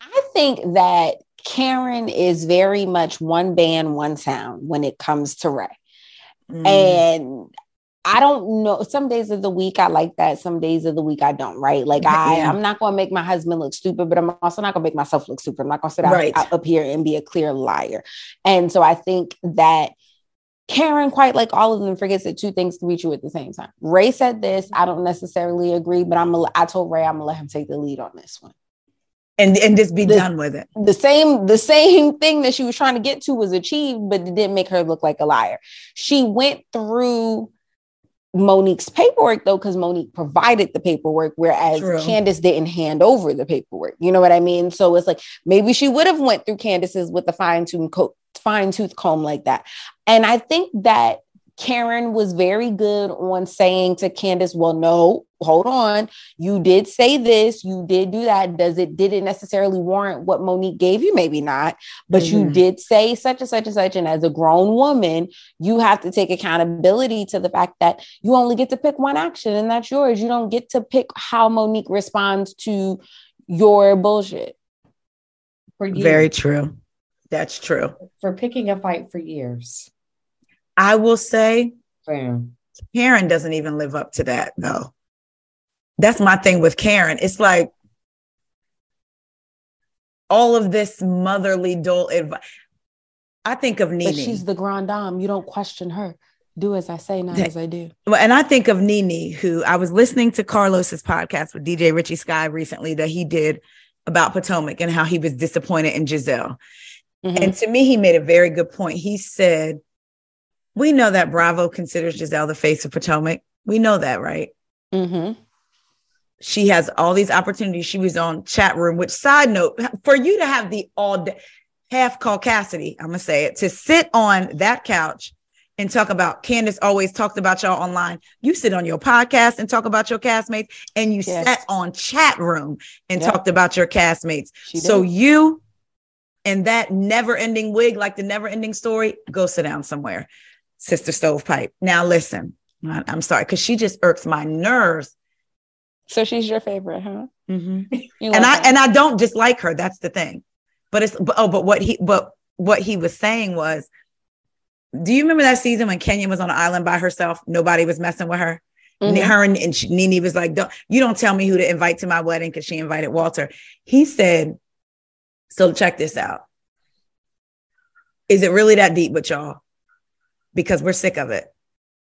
I think that Karen is very much one band, one sound when it comes to Ray. Mm. And I don't know. Some days of the week I like that. Some days of the week I don't. Right? Like I, Yeah. I'm not going to make my husband look stupid, but I'm also not going to make myself look stupid. I'm not going to sit out, Right. out up here and be a clear liar. And so I think that Karen, quite like all of them, forgets that two things can be true at the same time. Ray said this. I don't necessarily agree, but I'm. Gonna, I told Ray I'm gonna let him take the lead on this one and, and just be This- done with it. the same the same thing that she was trying to get to was achieved, but it didn't make her look like a liar. She went through Monique's paperwork though, because Monique provided the paperwork, whereas True. Candiace didn't hand over the paperwork. You know what I mean? So it's like maybe she would have went through Candiace's with a fine tooth co- fine tooth comb like that. And I think that Karen was very good on saying to Candiace, well, no, hold on. You did say this, you did do that. Does it did it necessarily warrant what Monique gave you? Maybe not, but you Mhm. did say such and such and such. And as a grown woman, you have to take accountability to the fact that you only get to pick one action and that's yours. You don't get to pick how Monique responds to your bullshit. for years, Very true. That's true. for picking a fight for years. I will say Fam. Karen doesn't even live up to that though. That's my thing with Karen. It's like all of this motherly dull advice. I think of Nene. But she's the grand dame. You don't question her. Do as I say, not as I do. Well, and I think of Nene, who I was listening to Carlos's podcast with DJ Richie Sky recently that he did about Potomac and how he was disappointed in Gizelle. Mhm. And to me, he made a very good point. He said, We know that Bravo considers Gizelle the face of Potomac. We know that, right? Mm-hmm. She has all these opportunities. She was on chat room, which side note, for you to have the all day, half call Cassidy, I'm gonna say it, to sit on that couch and talk about Candiace always talked about y'all online. You sit on your podcast and talk about your castmates, and you Yes. sat on chat room and Yep. talked about your castmates. She so did. you and that never-ending wig, like the never-ending story, go sit down somewhere, Sister Stovepipe. Now listen, I'm sorry, because she just irks my nerves. So she's your favorite, huh? Mhm. You and I her. and I don't dislike her. That's the thing. But it's but, oh, but what he but what he was saying was Do you remember that season when Kenya was on an island by herself? Nobody was messing with her. Mhm. Her and, and she, Nene was like, don't, "You don't tell me who to invite to my wedding because she invited Walter." He said, "So check this out. Is it really that deep with y'all? Because we're sick of it.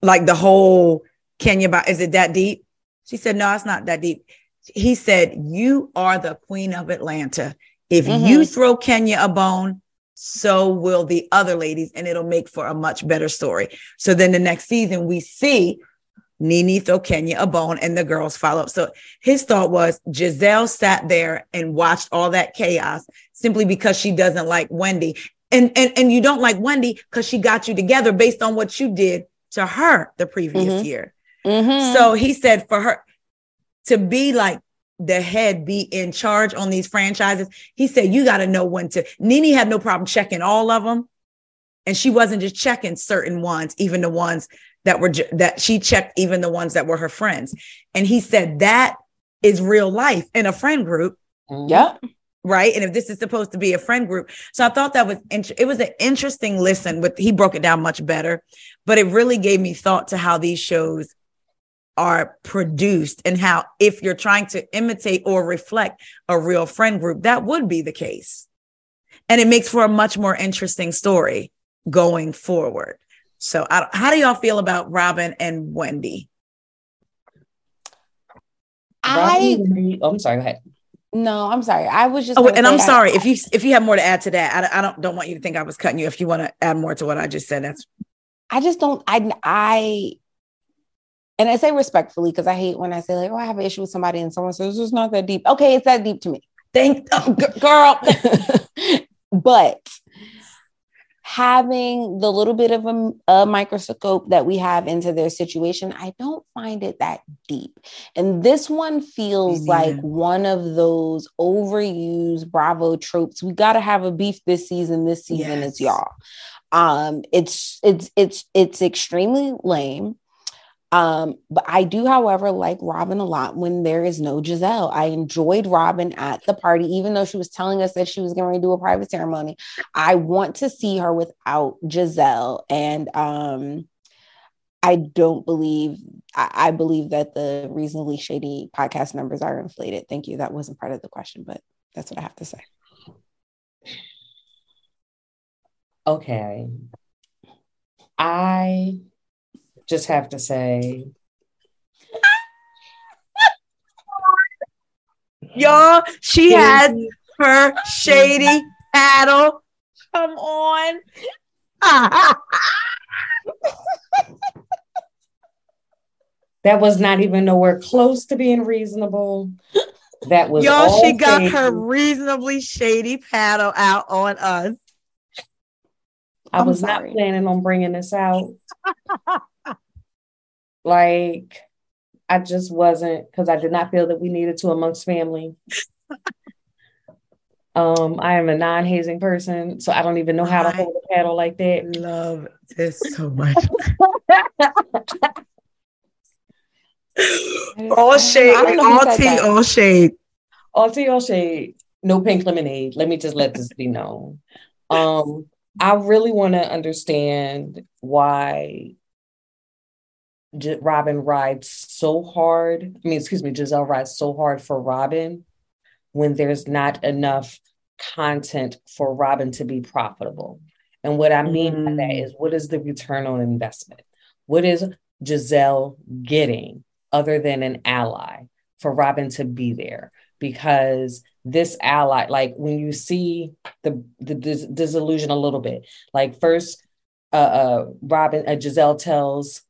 Like the whole Kenya. By, is it that deep?" She said, "No, it's not that deep." He said, "You are the queen of Atlanta. If Mhm. you throw Kenya a bone." So will the other ladies, and it'll make for a much better story. So then the next season, we see Nene throw Kenya a bone and the girls follow up. So his thought was Gizelle sat there and watched all that chaos simply because she doesn't like Wendy. And and, and you don't like Wendy because she got you together based on what you did to her the previous Mhm. year. Mhm. So he said for her to be like the head, be in charge on these franchises, he said, you got to know when to. Nene had no problem checking all of them. And she wasn't just checking certain ones, even the ones that were that she checked, even the ones that were her friends. And he said that is real life in a friend group Yep. Right? And if this is supposed to be a friend group, so I thought that was int- it was an interesting listen. But he broke it down much better, but it really gave me thought to how these shows are produced and how if you're trying to imitate or reflect a real friend group, that would be the case, and it makes for a much more interesting story going forward. So, I, how do y'all feel about Robyn and Wendy? I Robyn- oh, I'm sorry. Go ahead. No, I'm sorry. I was just Oh, and I'm I- sorry if you if you have more to add to that. I, I don't don't want you to think I was cutting you. If you want to add more to what I just said, that's I just don't. I I and I say respectfully because I hate when I say like, "Oh, I have an issue with somebody," and someone says it's not that deep. Okay, it's that deep to me, thank oh, g- girl. but having the little bit of a, a microscope that we have into their situation, I don't find it that deep. And this one feels like one of those overused Bravo tropes. We got to have a beef this season. This season Yes. is y'all. Um, it's it's it's it's extremely lame. Um, but I do, however, like Robyn a lot when there is no Gizelle. I enjoyed Robyn at the party, even though she was telling us that she was going to do a private ceremony. I want to see her without Gizelle. And um, I don't believe, I, I believe that the reasonably shady podcast numbers are inflated. Thank you. That wasn't part of the question, but that's what I have to say. Okay. I just have to say, Y'all, she had her shady paddle. Come on. that was not even nowhere close to being reasonable. That was Y'all, she got shady. her reasonably shady paddle out on us. I I'm was sorry. not planning on bringing this out. like, I just wasn't because I did not feel that we needed to amongst family. um, I am a non-hazing person, so I don't even know how to I- hold a paddle like that. Love this so much. all shade, I don't know who all tea, all shade. All tea, all shade. No pink lemonade. Let me just let this be known. Um, I really want to understand why J- Robyn rides so hard. I mean, excuse me, Gizelle rides so hard for Robyn when there's not enough content for Robyn to be profitable. And what I mean by that Mm. is, what is the return on investment? What is Gizelle getting other than an ally for Robyn to be there? Because this ally, like when you see the the dis- disillusion a little bit, like first, uh, uh Robyn, uh, Gizelle tells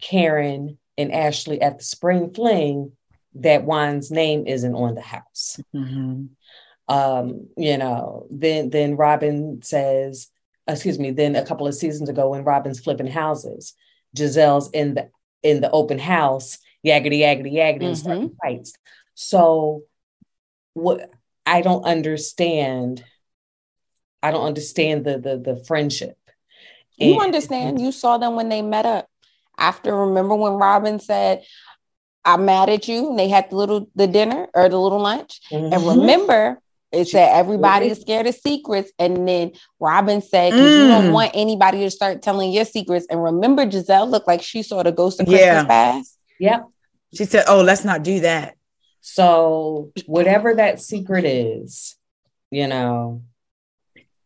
Karen and Ashley at the spring fling that Juan's name isn't on the house Mhm. um you know then then robyn says excuse me then a couple of seasons ago when robyn's flipping houses gizelle's in the in the open house yaggity yaggity yaggity and starting fights so what i don't understand i don't understand the the the friendship You And- understand? You saw them when they met up. After, remember when Robyn said, "I'm mad at you," and they had the little the dinner or the little lunch. And Mhm. remember It said everybody is scared of secrets. And then Robyn said, because you don't Mm. want anybody to start telling your secrets. And remember, Gizelle looked like she saw the ghost of Christmas Yeah. past. Yep. She said, "Oh, let's not do that." So whatever that secret is, you know,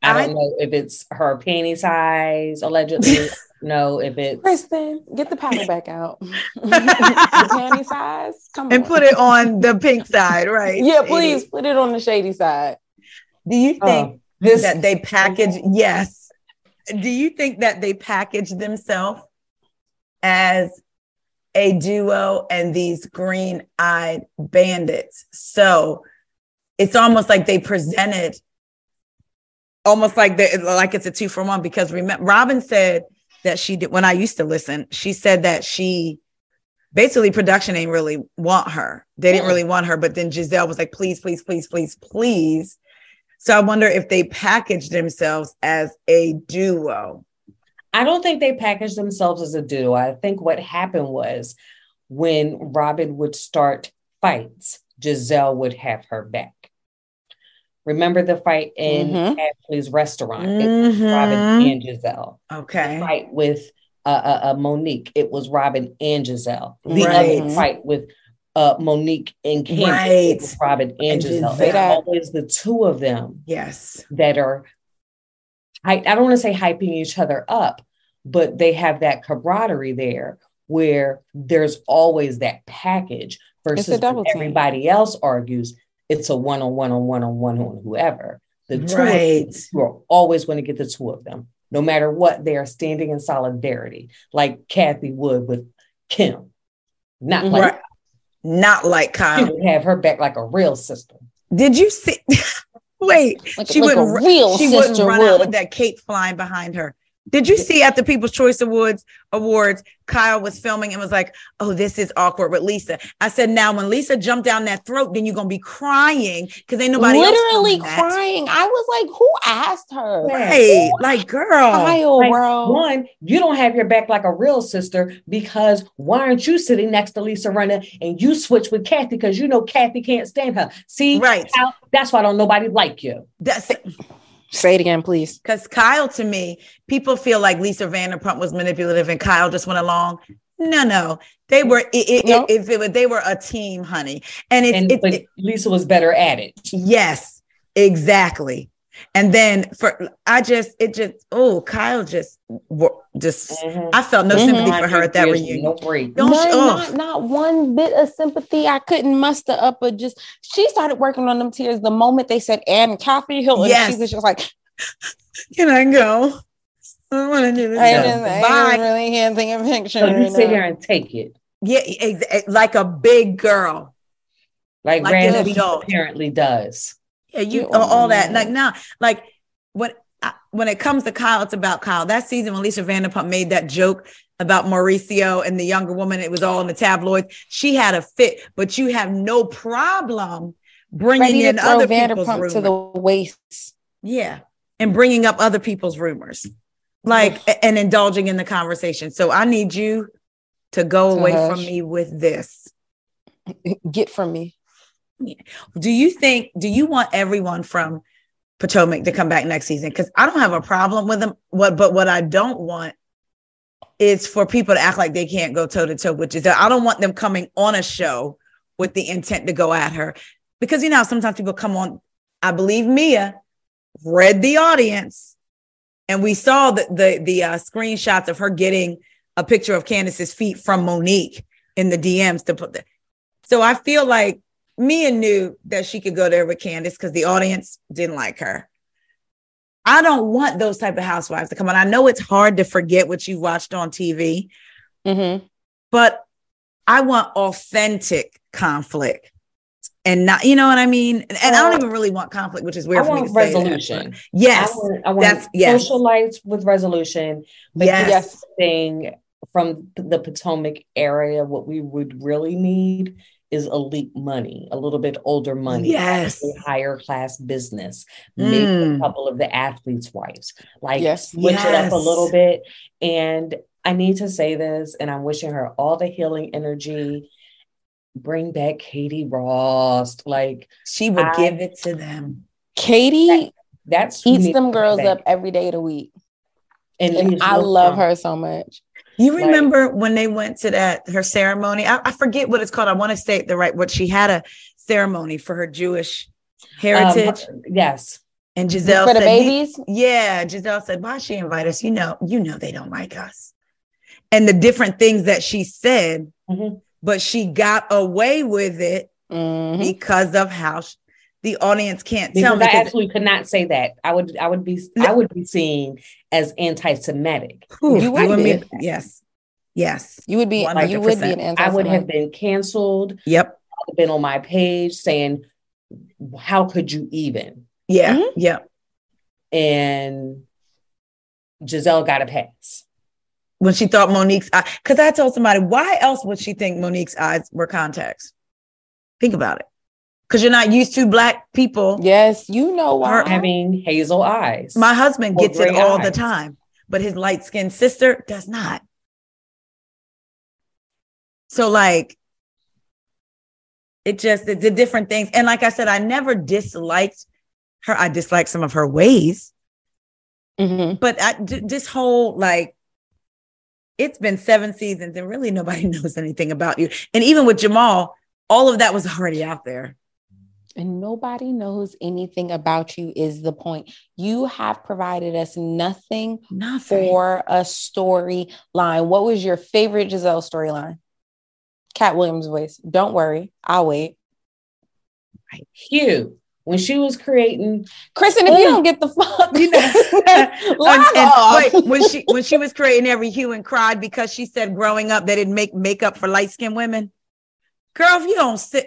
I I- don't know if it's her panty size, allegedly. no, if it's Kristen, get the powder back out. the panty size. Come And on. put it on the pink side, right? Yeah, please put it on the shady side. Do you oh, think oh, this that they package? Yes. Do you think that they package themselves as a duo and these green-eyed bandits? So it's almost like they presented almost like they like it's a two for one because remember Robyn said that she did when I used to listen, she said that she basically production ain't really want her. They didn't really want her, but then Gizelle was like, please, please, please, please, please. So I wonder if they package themselves as a duo. I don't think they packaged themselves as a duo. I think what happened was when Robyn would start fights, Gizelle would have her back. Remember the fight in Mhm. Ashley's restaurant? It was Robyn and Gizelle. Okay. The fight with uh, uh, uh, Monique, it was Robyn and Gizelle. The Right. other fight with uh, Monique and Candace, Right. it was Robyn and, And Gizelle. Gizelle. It's always the two of them Yes. that are, I, I don't want to say hyping each other up, but they have that camaraderie there where there's always that package versus when everybody else argues, it's a one on one on one on one on whoever. The two of them, Right. you are always going to get the two of them, no matter what. They are standing in solidarity, like Kathy would with Kim. Not like Right. Not like she Kyle. would have her back like a real sister. Did you see? Wait, Like, she like wouldn't. ru- real she wouldn't sister run out with that cape flying behind her. Did you see at the People's Choice Awards awards, Kyle was filming and was like, "Oh, this is awkward with Lisa." I said, "Now, when Lisa jumped down that throat, then you're gonna be crying because ain't nobody else Literally filming that." crying. I was like, who asked her? Right, like girl. Kyle, Like, bro. One, you don't have your back like a real sister because why aren't you sitting next to Lisa Rinna and you switch with Kathy because you know Kathy can't stand her? See, Right. How- that's why don't nobody like you. That's Say it again, please. because Kyle, to me, people feel like Lisa Vanderpump was manipulative and Kyle just went along. No, no, they were. It, it, No. If it, was- they were a team, honey, and it, And it, but it- Lisa was better at it. yes, exactly. And then for I just it just oh Kyle just just Mhm. I felt no Mhm. sympathy for her at that reunion. No break. Don't None, oh. not, not one bit of sympathy. I couldn't muster up, but just she started working on them tears the moment they said Anne Kathy Hilton. Yes. She was just like, Can I go? I don't want to do this. I, Yeah. just, I Bye. really take a picture. So you sit now. here and take it. Yeah, ex- ex- like a big girl. Like, Like Randy apparently does. Yeah, you all, that. Like now, like when I, when it comes to Kyle, it's about Kyle. That season when Lisa Vanderpump made that joke about Mauricio and the younger woman, it was all in the tabloids. She had a fit, but you have no problem bringing ready in other people's Vanderpump rumors. to the waist. yeah, and bringing up other people's rumors, like and indulging in the conversation. So I need you to go away from me with this. Get from me. Do you think? Do you want everyone from Potomac to come back next season? Because I don't have a problem with them. What, but what I don't want is for people to act like they can't go toe to toe with Gizelle. I don't want them coming on a show with the intent to go at her, because you know sometimes people come on. I believe Mia read the audience, and we saw the the the uh, screenshots of her getting a picture of Candiace's feet from Monique in the DMs to put the. So I feel like Mia knew that she could go there with Candiace because the audience didn't like her. I don't want those type of housewives to come on. I know it's hard to forget what you watched on TV, Mm-hmm. but I want authentic conflict and not, you know what I mean? And, and I don't even really want conflict, which is I weird for me want to say. resolution. yes. I want, I want that's- yes. with resolution. But yes, thing from the Potomac area, what we would really need is elite money, a little bit older money, Yes. higher class business, maybe Mm. a couple of the athletes' wives, like Yes. switch it up a little bit. And I need to say this, and I'm wishing her all the healing energy. Bring back Katie Rost, like She would I- give it to them. Katie That's eats them girls up every day of the week. and, And I love crumb. her so much. You Like- remember when they went to that her ceremony? I, I forget what it's called. I want to say the right. What she had a ceremony for her Jewish heritage, Um, yes. and Gizelle For the said, babies, Yeah, Gizelle said, "Why she invite us? You know, you know they don't like us." And the different things that she said, Mhm. but she got away with it Mhm. because of how the audience can't Because tell me. I 'cause- absolutely could not say that. I would I would be I would be seen as anti-Semitic. Whew, You would and me- be. yes, yes, you would be you would be 100%. an I would have been canceled, yep, been on my page saying, How could you even? yeah, Mhm. yep. And Gizelle got a pass. When she thought Monique's eye, because I told somebody, why else would she think Monique's eyes were contacts? Think about it, because you're not used to black people. Yes, you know why. Having hazel eyes. My husband gets it all the time, but his light skinned sister does not. So, like, it just the, the different things. And like I said, I never disliked her. I disliked some of her ways, Mhm. but I, d- this whole like, it's been seven seasons and really nobody knows anything about you. And even with Jamal, all of that was already out there. And nobody knows anything about you is the point. You have provided us nothing Nothing. for a storyline. What was your favorite Gizelle storyline? Katt Williams' voice. Don't worry, I'll wait. Hugh, when she was creating Kristen, if you don't get the fuck, You know, um, log And- and wait, when she when she was creating every hue and cried because she said growing up they didn't make makeup for light skinned women. Girl, if you don't sit,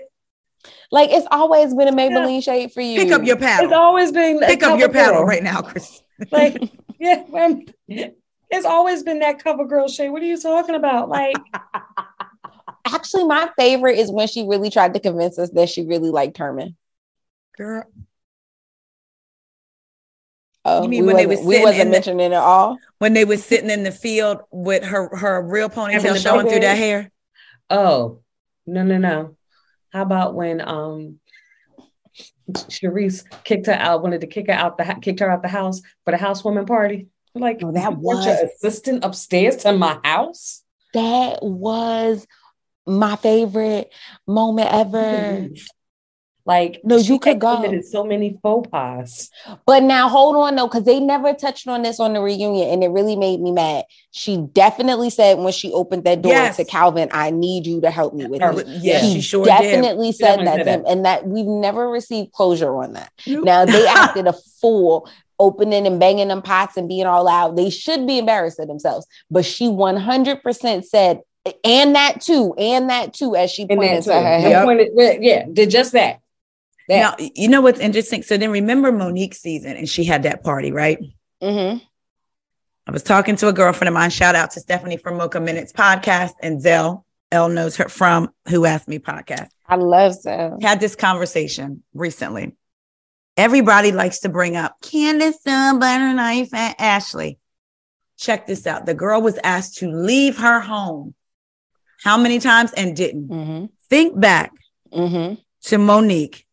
like it's always been a Maybelline shade for you. pick up your paddle. it's always been Pick up your paddle girl. right now, Chris. Like, yeah, um, it's always been that cover girl shade. What are you talking about? Like, Actually, my favorite is when she really tried to convince us that she really liked Sherman. Girl, Oh, You mean we when they wasn't- we sitting wasn't in the- mentioning it all. when they was sitting in the field with her her real Having ponytail showing through baby. that hair. oh, no, no, no. How about when um Charrisse kicked her out, wanted to kick her out the kicked her out the house for the housewarming party? Like, Oh, that brought your assistant upstairs to my house. That was my favorite moment ever. Like, No, you could go. committed so many faux pas. But now hold on though, because they never touched on this on the reunion, and it really made me mad. She definitely said when she opened that door Yes. to Calvin, "I need you to help me with this." Yeah, Yeah. she sure did. definitely said definitely that to him, and that we've never received closure on that. Now they acted a fool, opening and banging them pots and being all out. They should be embarrassed of themselves. But she 100% said, and that too, and that too, as she pointed to her Yep. pointed- yeah, did just that. That Now, you know what's interesting? So then remember Monique's season and she had that party, right? Mhm. I was talking to a girlfriend of mine. Shout out to Stephanie from Mocha Minutes podcast and Zell. Elle knows her from Who Asked Me podcast. I love Zell. Had this conversation recently. Everybody likes to bring up Candiace, uh, Butter Knife, and Ashley. Check this out. The girl was asked to leave her home. How many times and didn't? Mhm. Think back Mhm. to Monique.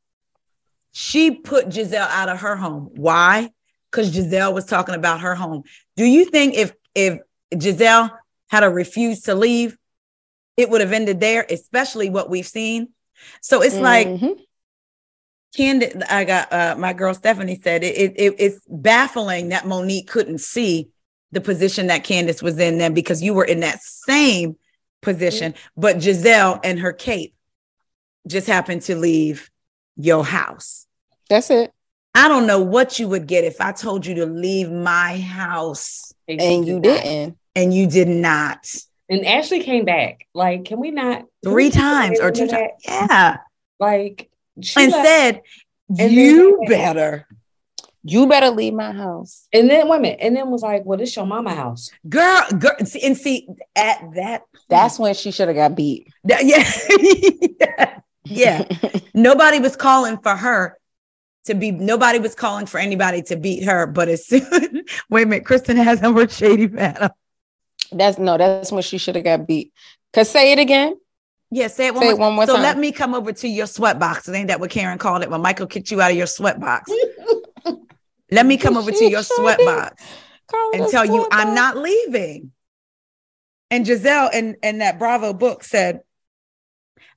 She put Gizelle out of her home. Why? Because Gizelle was talking about her home. Do you think if if Gizelle had a refused to leave, it would have ended there, especially what we've seen? So it's like Mhm. Candid, I got uh, my girl Stephanie said it, it, it- it's baffling that Monique couldn't see the position that Candiace was in then because you were in that same position, but Gizelle and her cape just happened to leave your house. That's it. I don't know what you would get if I told you to leave my house And you didn't. and you did not And Ashley came back. Like, can we not can we three take times or two times. Yeah. Like, she And left- said, then- you better. You better leave my house. and then minute, and then was like, "Well, this your mama house." Girl, girl, see- and see at that That's when she should have got beat. That- yeah. yeah. Nobody was calling for her to be, nobody was calling for anybody to beat her. But as soon, wait a minute, Kristen has her word shady man. That's no, that's when she should have got beat. Cause say it again. Yeah, say it one, Say more, it one more so time. let me come over to your sweat box. Ain't that what Karen called it? When Michael kicked you out of your sweat box. let me come over to your sweat box and tell you sweat I'm not leaving. And Gizelle in, in that Bravo book said,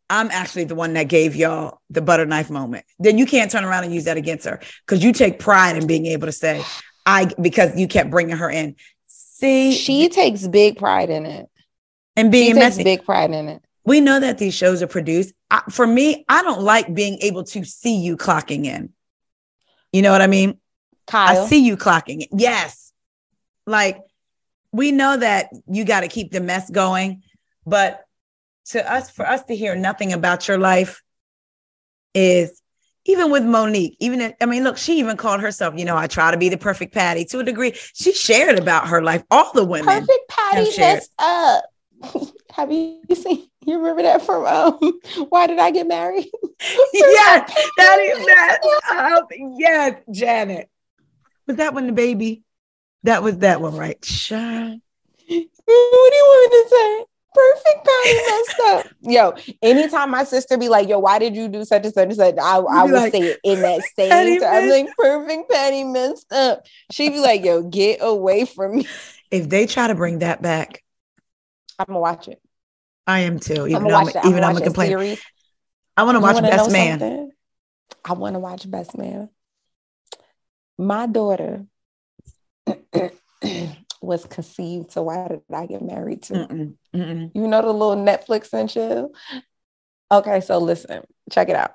I'm actually the one that gave y'all the butter knife moment. Then you can't turn around and use that against her because you take pride in being able to say, I, because you kept bringing her in. See, She takes big pride in it. and She being takes messy. big pride in it. we know that these shows are produced. I, for me, I don't like being able to see you clocking in. You know what I mean? Kyle. I see you clocking in. Yes. Like we know that you got to keep the mess going, but to us, for us to hear nothing about your life is even with Monique, even if, I mean, look, she even called herself, you know, I try to be the perfect Patty to a degree. She shared about her life. All the women. Perfect Patty messed up. Have you seen? You remember that from um? Why did I get married? yes, that is that. Um, yes, Janet. Was that one the baby? That was that one, right? Shine. What do you want me to say? Perfect Patty messed up. Yo, anytime my sister be like, "Yo, why did you do such and such and such?" I, I would like, say it in that "Patty same time. I'm like, "Perfect Patty messed up." She'd be like, "Yo, get away from me." If they try to bring that back, I'm gonna watch it. I am too. I'm Even though I'm, it. even I'm I'm a gonna watch that complainer. I want to watch Best Man. something? I want to watch Best Man. My daughter was conceived. So why did I get married to? Mm-mm, mm-mm. You know the little Netflix and chill. Okay, so listen, check it out.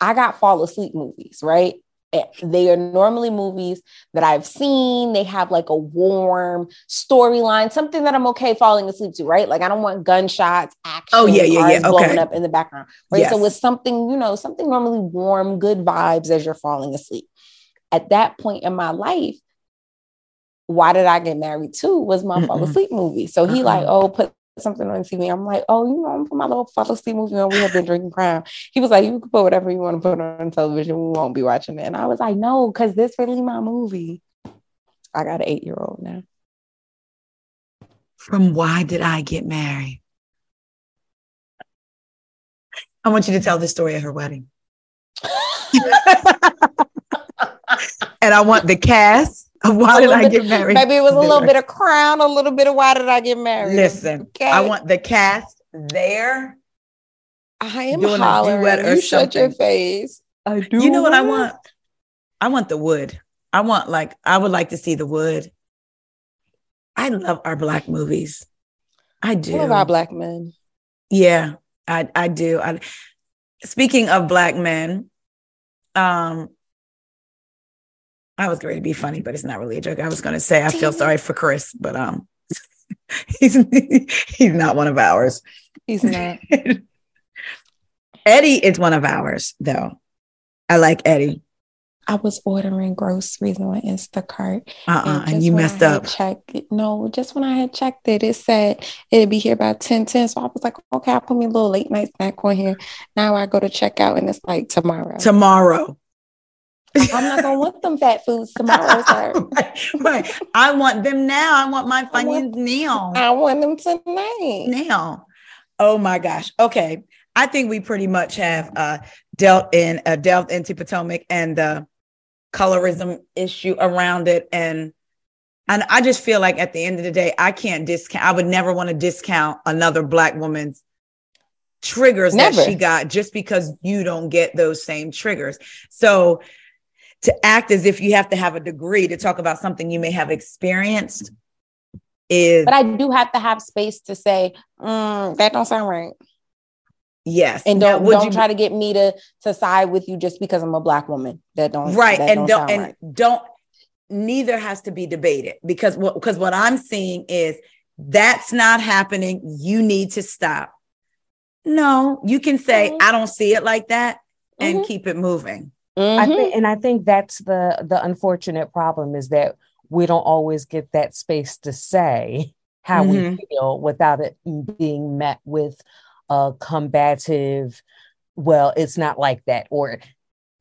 I got fall asleep movies, right? Eh, They are normally movies that I've seen. They have like a warm storyline, something that I'm okay falling asleep to, right? Like I don't want gunshots, action, Oh, yeah, yeah, yeah, cars blowing up in the background, right? So Yes. it's something, you know, something normally warm, good vibes as you're falling asleep. At that point in my life, why did I get married to was my fall asleep movie. So he Uh-uh. like, oh, put something on TV. I'm like, oh, you know, I'm put my little fall asleep movie on. We have been drinking crown. He was like, you can put whatever you want to put on television. We won't be watching it. And I was like, no, because this really my movie. I got an eight year old now. From why did I get married? I want you to tell the story of her wedding. and I want the cast of why did little I bit- get married. Maybe it was a little bit of crown, a little bit of why did I get married? Listen, Okay. I want the cast there. I am doing a hollering. duet or you shut your face. I do. You know what I want? I want the wood. I want like I would like to see the wood. I love our black movies. I do. One of our black men. Yeah, I I do. I speaking of black men, um I was going to be funny, but it's not really a joke. I was going to say I feel sorry for Chris, but um he's he's not one of ours. He's not. Eddie is one of ours, though. I like Eddie. I was ordering groceries on Instacart. Uh-uh, and, just you messed up. Checked it, no, just when I had checked it, it said it'd be here by 10 10. So I was like, okay, I'll put me a little late night snack on here. Now I go to check out and it's like tomorrow. Tomorrow. I'm not gonna want them fat foods tomorrow, sir. right, right. I want them now. I want my Funyuns now. I want them tonight. now. Oh my gosh. Okay. I think we pretty much have uh dealt in uh, delved into Potomac and the colorism issue around it. And and I just feel like at the end of the day, I can't discount, I would never want to discount another black woman's triggers Never. that she got just because you don't get those same triggers. So to act as if you have to have a degree to talk about something you may have experienced is But I do have to have space to say, mm, that don't sound right. yes. And don't would don't you- try to get me to to side with you just because I'm a black woman. That don't right that and don't, sound and right. don't neither has to be debated because what because what i'm seeing is that's not happening you need to stop no you can say Mhm. i don't see it like that and Mhm. keep it moving I Mhm. think, and I think that's the the unfortunate problem is that we don't always get that space to say how Mhm. we feel without it being met with a combative. Well, it's not like that, or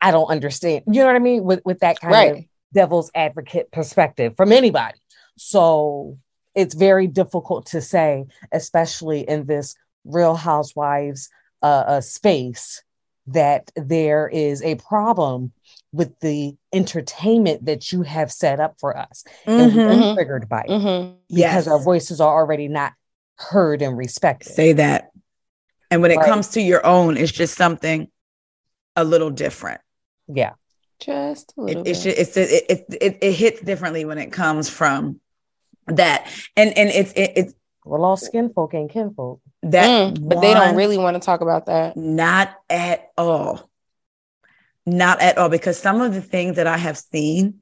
I don't understand. You know what I mean? With with that kind of devil's advocate perspective from anybody. So it's very difficult to say, especially in this Real Housewives uh, a space that there is a problem with the entertainment that you have set up for us. And Mhm. we're triggered by it Mhm. because Yes. our voices are already not heard and respected. Say that. And when it Right. comes to your own, it's just something a little different. Yeah. Just a It, it's just, it's it, it, it, it hits differently when it comes from that. And and it's it, it's Well, all skin folk ain't kinfolk. That Mm, but they don't really want to talk about that. Not at all. Not at all. Because some of the things that I have seen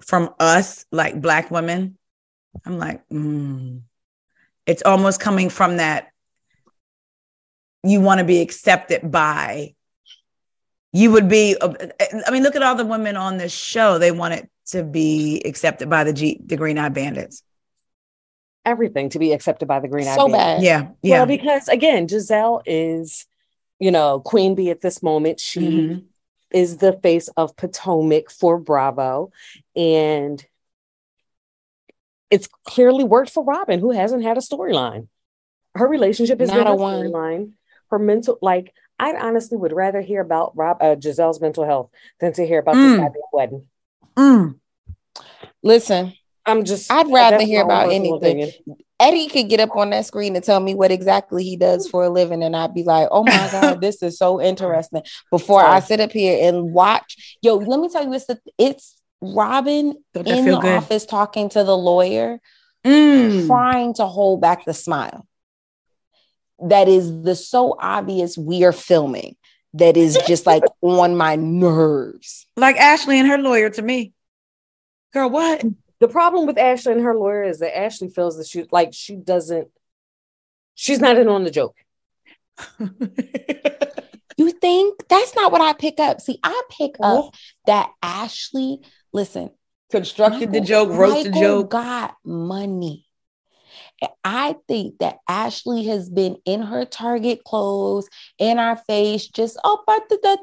from us, like Black women, I'm like, mm. it's almost coming from that you want to be accepted by. You would be, I mean, look at all the women on this show. They wanted to be accepted by the G, the Green Eyed Bandits. Everything to be accepted by the Green Eyed So Bandits. bad. Yeah, yeah. Well, because again, Gizelle is, you know, queen bee at this moment. She Mhm. is the face of Potomac for Bravo. And it's clearly worked for Robyn, who hasn't had a storyline. Her relationship is Not not a a storyline. Her mental, like, I honestly would rather hear about Rob uh, Gizelle's mental health than to hear about Mm. this goddamn wedding. Mm. Listen, I'm just. I'd rather hear about anything. opinion. Eddie could get up on that screen and tell me what exactly he does for a living, and I'd be like, "Oh my god, this is so interesting." Before I sit up here and watch, yo, let me tell you, it's the, it's Robyn in the good? office talking to the lawyer, Mm. trying to hold back the smile. That is the so obvious we are filming. That is just like on my nerves. Like Ashley and her lawyer to me. Girl, what? The problem with Ashley and her lawyer is that Ashley feels that she like she doesn't. She's not in on the joke. You think that's not what I pick up? See, I pick up that Ashley, listen, Constructed the joke, wrote the joke. Got money. I think that Ashley has been in her Target clothes, in our face, just oh, da,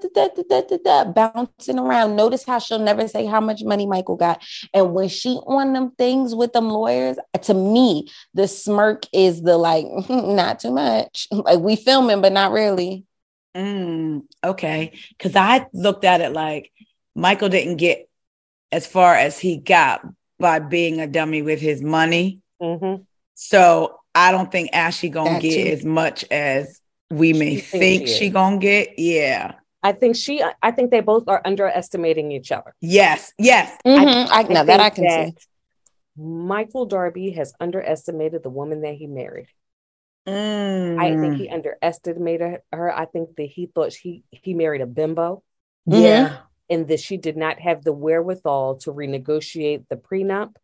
da, da, bouncing around. Notice how she'll never say how much money Michael got. And when she on them things with them lawyers, to me, the smirk is the like, not too much. Like we filming, but not really. Mm, okay. Because I looked at it like Michael didn't get as far as he got by being a dummy with his money. Mhm. So I don't think Ashley gonna That get too. as much as we may She think she she gonna get. Yeah. I think she. I think they both are underestimating each other. Yes. Yes. Mhm. I, now that I think can see. Michael Darby has underestimated the woman that he married. Mm, I think he underestimated her. I think that he thought he he married a bimbo Yeah. and that she did not have the wherewithal to renegotiate the prenup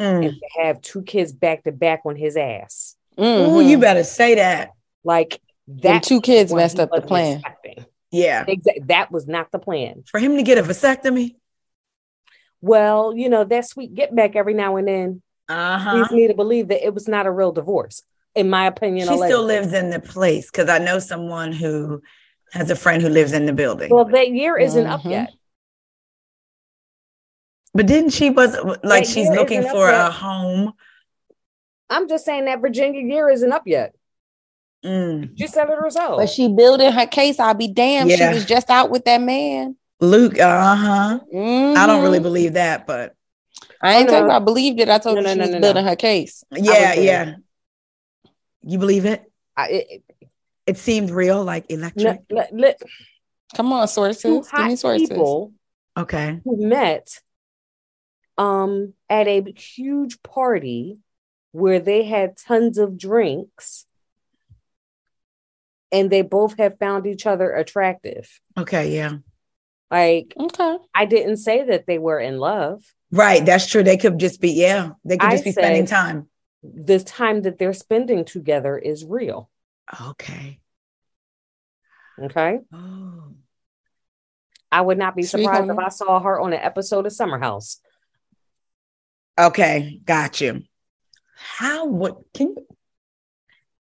Mm. and to have two kids back to back on his ass. Ooh, Mhm. you better say that. Like Them that. two kids messed up the plan. expecting. Yeah. Exa- that was not the plan. For him to get a vasectomy. Well, you know that sweet get back every now and then Uh leads me to believe that it was not a real divorce, in my opinion. She still lives in the place because I know someone who has a friend who lives in the building. Well, that year isn't up Mhm. yet. But didn't she was like That she's looking for a home? I'm just saying that Virginia year isn't up yet. Mm. She said it herself. But she building her case. I'll be damned. Yeah. She was just out with that man. Luke, uh huh. I don't really Mhm. believe that, but I ain't talking no. about believed it. I told No, you no, she no, was no, no. building her case. yeah, there. yeah. You believe it? I, it, It seemed real, like no, electric. let, let, Come on, sources. Give me sources. people Okay. who met um, at a huge party where they had tons of drinks and they both have found each other attractive. Okay. Yeah. Like, Okay. I didn't say that they were in love. Right. That's true. They could just be, yeah, they could I just be spending time. This time that they're spending together is real. Okay. Okay. Oh. I would not be Speak surprised on if. I saw her on an episode of Summer House. Okay. Got you. How would, can you?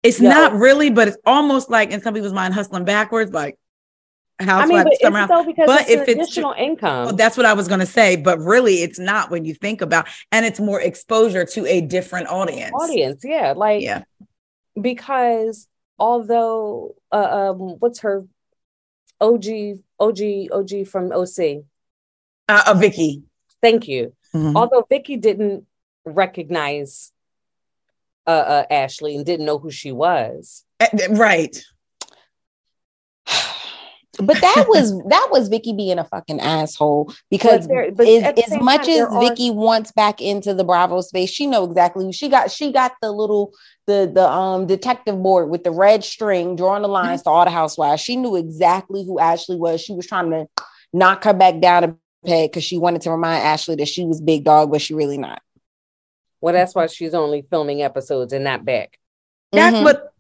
It's No. not really, but it's almost like in some people's mind, hustling backwards, like how I mean, but it's summer house. though because But it's if it's additional income. Well, that's what I was going to say, but really, it's not when you think about, and it's more exposure to a different audience. audience, yeah, like Yeah. because although uh, um, what's her OG OG OG from OC? Uh, uh Vicki. Thank you. Mhm. Although Vicki didn't recognize uh, uh Ashley and didn't know who she was. Uh, Right. But that was that was Vicki being a fucking asshole because But there- but as, as much time, as there are- Vicki wants back into the Bravo space, she know exactly who she got. She got the little the the um detective board with the red string drawing the lines to all the housewives. She knew exactly who Ashley was. She was trying to knock her back down a peg because she wanted to remind Ashley that she was big dog, but she really not. Well, that's why she's only filming episodes and not back. That's Mhm. what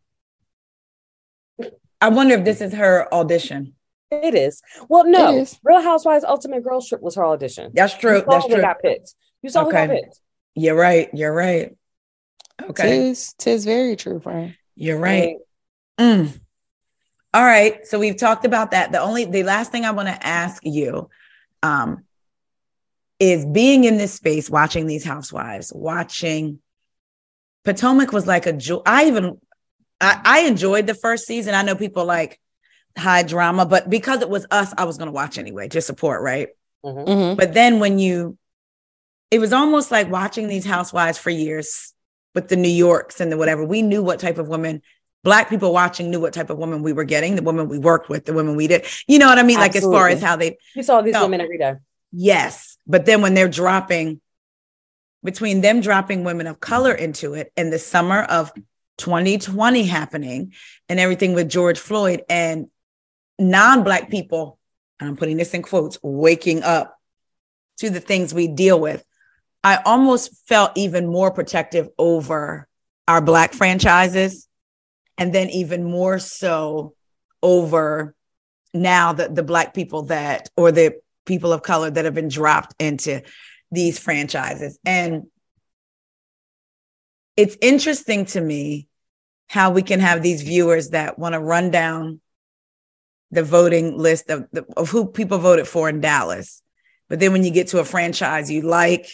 I wonder if this is her audition. It is. Well, no. It is. Real Housewives Ultimate Girls Trip was her audition. That's true. You saw That's who true. got picked. You saw who got picked. You're right. You're right. Okay. Tis, tis very true, friend. You're right. Mm. All right. So we've talked about that. The only the last thing I want to ask you um is being in this space, watching these housewives, watching Potomac was like a jewel. I even I, I enjoyed the first season. I know people like high drama, but because it was us, I was gonna watch anyway, just support, right? Mhm. Mhm. But then when you, it was almost like watching these housewives for years with the New Yorks and the whatever. We knew what type of women, Black people watching knew what type of woman we were getting, the women we worked with, the women we did. You know what I mean? Like as far as how they, You saw these No. women every day. yes. But then when they're dropping, between them dropping women of color into it and the summer of 2020 happening and everything with George Floyd and non-black people, and I'm putting this in quotes, waking up to the things we deal with, I almost felt even more protective over our black franchises, and then even more so over now the, the black people that or the people of color that have been dropped into these franchises. And it's interesting to me how we can have these viewers that want to run down the voting list of, the, of who people voted for in Dallas. But then when you get to a franchise you like,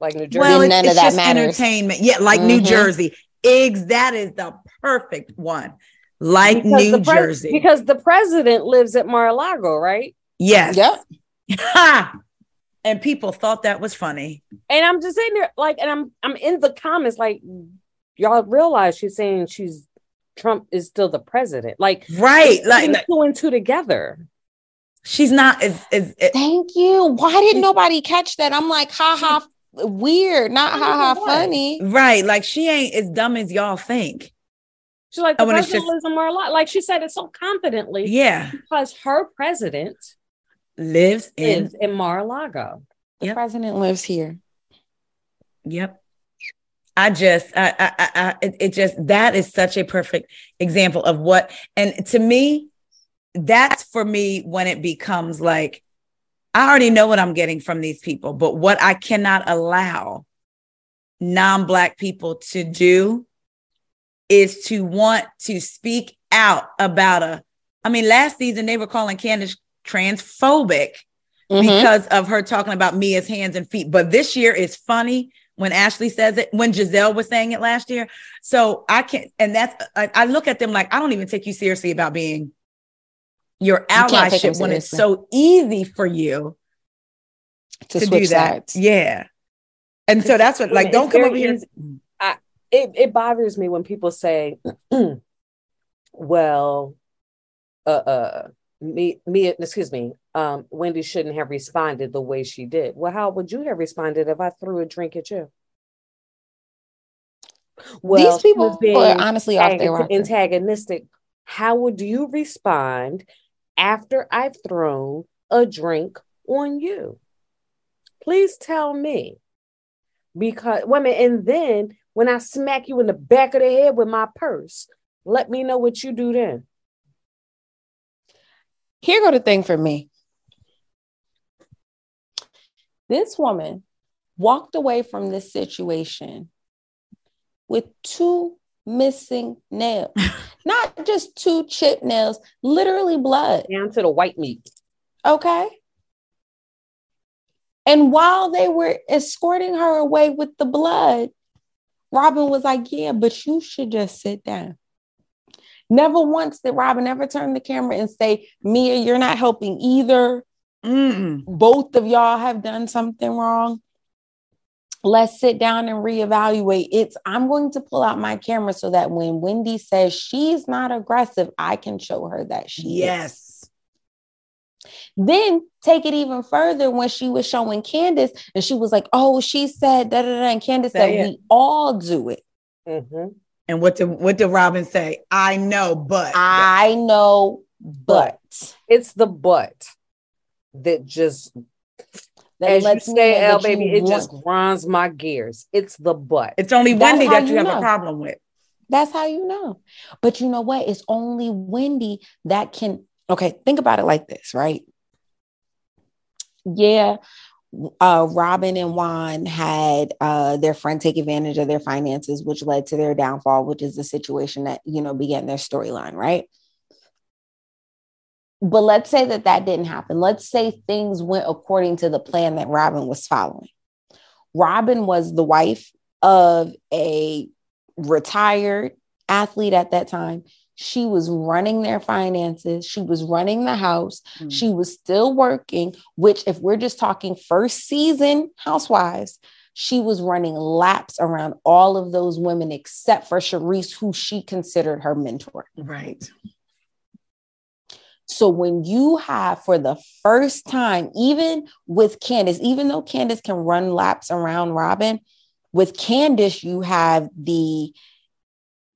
Like New Jersey. well, it's, none of it's that just matters. entertainment. Yeah, like New Mhm. Jersey. Eggs, that is the perfect one. Like Because New the pres- Jersey. Because the president lives at Mar-a-Lago, right? yes. Yep. and people thought that was funny. And I'm just sitting there, like, and I'm I'm in the comments, like, y'all realize she's saying she's Trump is still the president. Like, Right. Like, like, two and two together. she's not as, as, as Thank you. Why didn't nobody catch that? I'm like, ha ha, weird, not ha ha, funny. right. Like she ain't as dumb as y'all think. She's like, oh, the Oh, and it's president just- lives in Mar-a-Lago. Like she said it so confidently Yeah. because her president Lives in. is in Mar-a-Lago. The Yep. president lives here. Yep. I just, I, I, I, I it, it just, that is such a perfect example of what, and to me, that's for me when it becomes like, I already know what I'm getting from these people, but what I cannot allow non Black people to do is to want to speak out about a, I mean, last season they were calling Candiace transphobic Mhm. because of her talking about Mia's hands and feet. But this year is funny when Ashley says it, when Gizelle was saying it last year. So I can't, and that's, I, I look at them like, I don't even take you seriously about being your can't take them allyship when it's so easy for you to, to, switch do that. sides. Yeah. And so that's what, like, don't come over here. It it bothers me when people say, well, uh uh me me excuse me, um, Wendy shouldn't have responded the way she did. Well, how would you have responded if I threw a drink at you? Well, These people are honestly off their rocker. antagonistic. How would you respond after I've thrown a drink on you? Please tell me. Because women, and then when I smack you in the back of the head with my purse, let me know what you do then. Here go the thing for me. This woman walked away from this situation with two missing nails. Not just two chip nails, literally blood. Down to the white meat. Okay. And while they were escorting her away with the blood, Robyn was like, Yeah, but you should just sit down. Never once did Robyn ever turn the camera and say, Mia, you're not helping either. Mm-mm. Both of y'all have done something wrong. Let's sit down and reevaluate. It's I'm going to pull out my camera so that when Wendy says she's not aggressive, I can show her that she is. Yes. Then take it even further when she was showing Candiace and she was like, Oh, she said da da da. And Candiace Say said, it. We all do it. Mhm. And what did what did Robyn say? I know, but I know, but It's the but that just, that as you lets me say, know L baby, it just grinds my gears. It's the but. it's only That's Wendy that you, you have know. a problem with. That's how you know. But you know what? It's only Wendy that can. Okay, think about it like this, right? Yeah, uh, Robyn and Juan had uh, their friend take advantage of their finances, which led to their downfall, which is the situation that you know began their storyline, right? But let's say that that didn't happen. Let's say things went according to the plan that Robyn was following. Robyn was the wife of a retired athlete at that time. She was running their finances. She was running the house. Mm. She was still working, which, if we're just talking first season housewives, she was running laps around all of those women except for Charrisse, who she considered her mentor. Right. So when you have for the first time, even with Candiace, even though Candiace can run laps around Robyn, with Candiace, you have the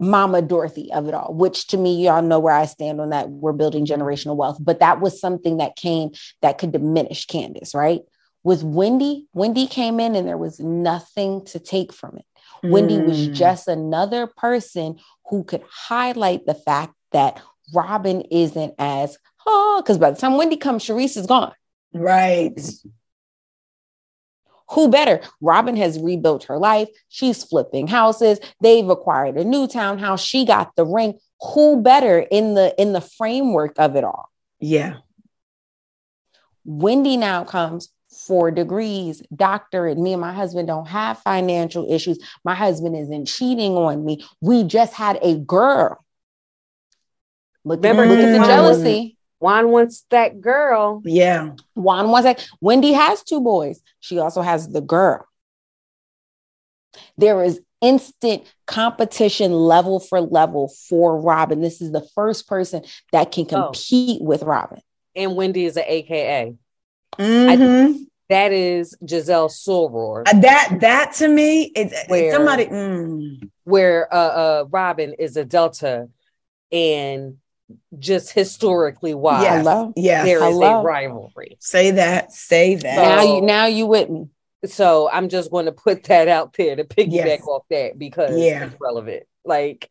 Mama Dorothy of it all, which to me, y'all know where I stand on that. We're building generational wealth, but that was something that came that could diminish Candiace, right? With Wendy, Wendy came in and there was nothing to take from it. Wendy was Mm. just another person who could highlight the fact that Robyn isn't as, oh, because by the time Wendy comes, Charrisse is gone. right. Who better? Robyn has rebuilt her life. She's flipping houses. They've acquired a new townhouse. She got the ring. Who better in the in the framework of it all? Yeah. Wendy now comes four degrees, doctorate. Me and my husband don't have financial issues. My husband isn't cheating on me. We just had a girl. Look, at- Remember, look at the jealousy. Juan wants that girl. Yeah. Juan wants that. Wendy has two boys. She also has the girl. There is instant competition level for level for Robyn. This is the first person that can Oh. compete with Robyn. And Wendy is an AKA. Mhm. That is Gizelle Soror, Uh, that that to me is Where- somebody. mm. where uh, uh, Robyn is a Delta, and just historically wise, Yes. Hello? Yes. there is Hello? a rivalry. Say that. Say that. Now you now you with me. So I'm just going to put that out there to piggyback Yes. off that because Yeah. it's relevant. Like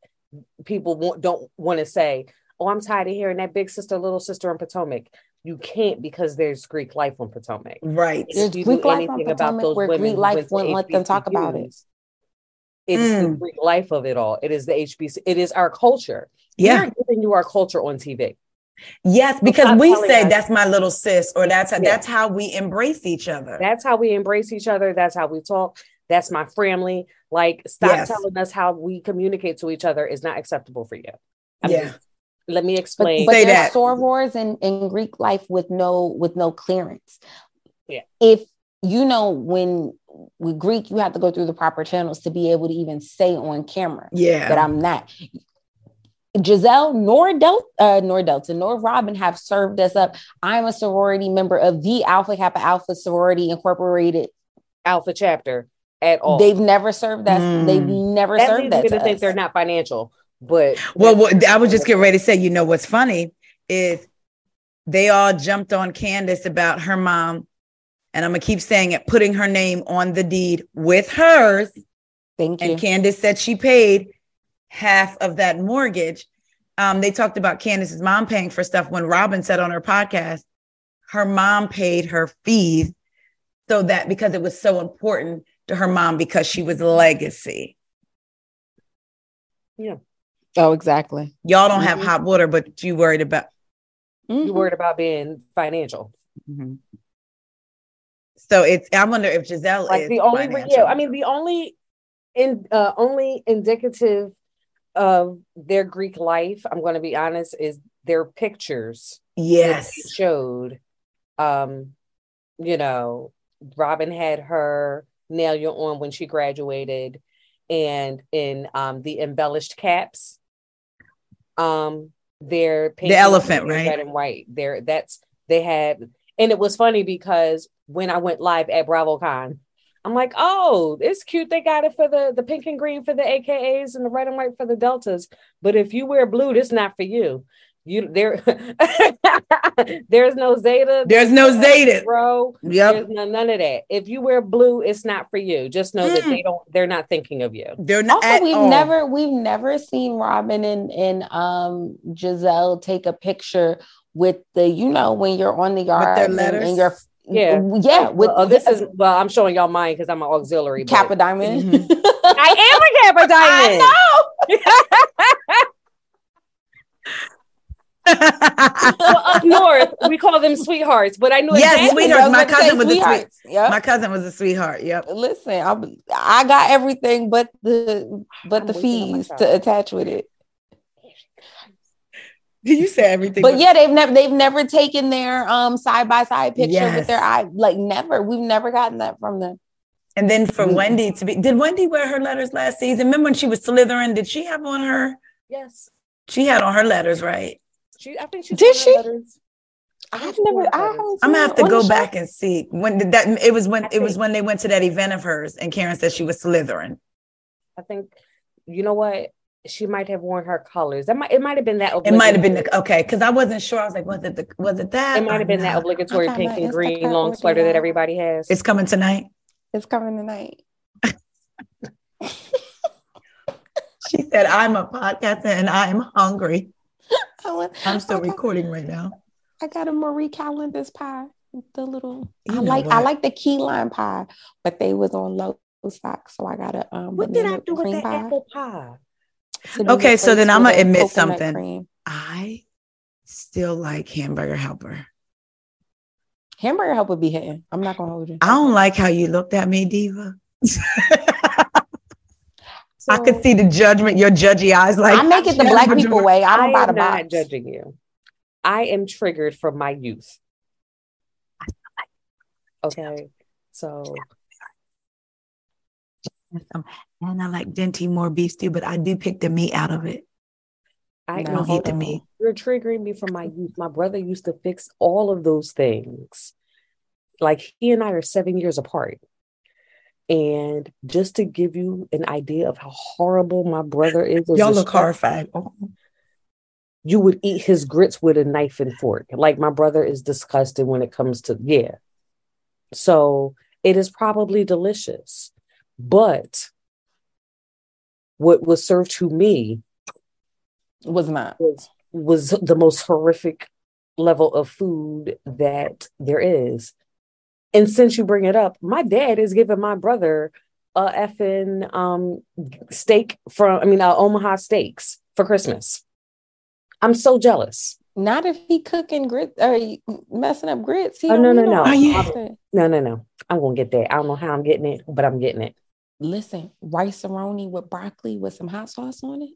people want, don't want to say, "Oh, I'm tired of hearing that big sister, little sister in Potomac." You can't because there's Greek life on Potomac. right. There's Greek do life on anything about Potomac those where women Greek who life went wouldn't let them talk about it. HBCUs, It's the Mm. Greek life of it all. It is the HBC. It is our culture. Yeah. We're giving you our culture on TV. Yes, because we say us- that's my little sis, or that's how, Yeah. that's how we embrace each other. That's how we embrace each other. That's how we talk. That's my family. Like, stop Yes. telling us how we communicate to each other is not acceptable for you. I'm Yeah. just- let me explain. but Say there's that. sorors in, in Greek life with no with no clearance. Yeah. If you know when with Greek, you have to go through the proper channels to be able to even say on camera yeah. that I'm not. Gizelle nor Del uh, nor Delta nor Robyn have served us up. I'm a sorority member of the Alpha Kappa Alpha Sorority Incorporated. Alpha chapter at all. They've never served us. Mm. They've never that served that me to to think they're not financial, but well, what, I was just getting ready to say, you know, what's funny is they all jumped on Candiace about her mom, and I'm gonna keep saying it, putting her name on the deed with hers. Thank you. And Candiace said she paid half of that mortgage. Um, they talked about Candiace's mom paying for stuff when Robyn said on her podcast, her mom paid her fees so that because it was so important to her mom because she was legacy. Yeah. Oh, exactly. Y'all don't have Mhm. hot water, but you worried about. Mhm. you worried about being financial. So it's. I wonder if Gizelle Like is the only, financial. yeah, I mean, the only in uh only indicative of their Greek life, I'm going to be honest, is their pictures that Yes. showed. Um, you know, Robyn had her nail on when she graduated, and in um the embellished caps, um, they're painted elephant, right? red and white. There, that's they had, and it was funny because when I went live at BravoCon. I'm like, oh, it's cute. They got it for the the pink and green for the AKAs and the red and white for the deltas. But if you wear blue, this not for you. You there, there's no Zeta. There's no Zeta. Bro, Yep. there's no, none of that. If you wear blue, it's not for you. Just know that Mm. they don't. They're not thinking of you. They're not Also, we've all. never we've never seen Robyn and and um Gizelle take a picture with the you know when you're on the yard their and- letters? and, you're Yeah. yeah with Well, oh, this is well. I'm showing y'all mine because I'm an auxiliary. but- Kappa Diamond. Mhm. I am a Kappa Diamond. well, up north, we call them sweethearts, but I knew Yes, exactly sweethearts. My cousin was a sweet- Yep. My cousin was a sweetheart. Yep. Listen, I I got everything but the but I'm the waiting on my fees to attach with it. You say everything. But yeah, they've never they've never taken their um side by side picture Yes. with their eye. Like never. We've never gotten that from them. And then for Mm. Wendy to be, did Wendy wear her letters last season? Remember when she was Slytherin? Did she have on her? Yes, She had on her letters, right? she. I think she Did she? letters. I think I've never. I haven't I'm gonna have to go the back and see when did that. It was when I it was when they went to that event of hers, and Karen said she was Slytherin. I think you know what she might have worn her colors. That might it might have been that. It might have been the okay because I wasn't sure. I was like, was it the was it that? It might have been that obligatory I pink and green long sweater that now. everybody has. It's coming tonight. It's coming tonight. She said, "I'm a podcaster and I am hungry. I, went, I'm still I got, recording right now." I got a Marie Callender's pie. The little. You I know like. I like the key lime pie, but they was on low stock, so I got a um. what did I do with cream that pie apple pie? To do Okay, so then I'm gonna admit something. cream. I still like hamburger helper. Hamburger help would be hitting. I'm not gonna hold you. I don't like how you looked at me, Diva. I could see the judgment, your judgy eyes. Like I make it the black people way. I don't buy the am not judging you. I am triggered from my youth. Okay, so um, And I like Dinty Moore beef stew, but I do pick the meat out of it. I No, don't eat the meat. You're triggering me from my youth. My brother used to fix all of those things. Like he and I are seven years apart. And just to give you an idea of how horrible my brother is, Y'all look chef, horrified. Oh. You would eat his grits with a knife and fork. Like my brother is disgusting when it comes to, yeah. So it is probably delicious. But what was served to me Was not. was was the most horrific level of food that there is. And since you bring it up, my dad is giving my brother a effing um steak from I mean uh, Omaha steaks for Christmas. I'm so jealous. Not if he cooking grits or messing up grits. He Oh, no, no, no. Are you- No, no, no. I'm gonna get that. I don't know how I'm getting it, but I'm getting it. Listen, Rice-A-Roni with broccoli with some hot sauce on it.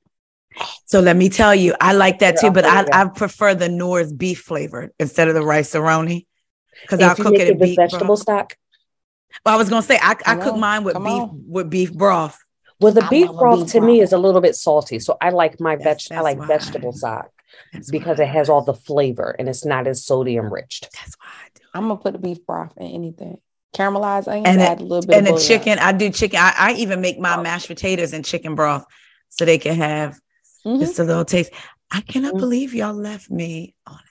So let me tell you, I like that too, but I. I prefer the Nora's beef flavored instead of the Rice-A-Roni. Because I'll you cook it it in with beef vegetable broth. stock. Well, I was gonna say I, I cook on, mine with come beef on. with beef broth. Well, the I beef broth beef to me is a little bit salty, so I like my veg. That's- I like why. vegetable stock That's because why. it has all the flavor and it's not as sodium rich. That's why I do. I'm gonna put the beef broth in anything. Caramelized onions, And it- add a little bit And of the chicken, I do chicken. I, I even make my mashed potatoes and chicken broth so they can have Mhm. just a little taste. I cannot Mhm. believe y'all left me on island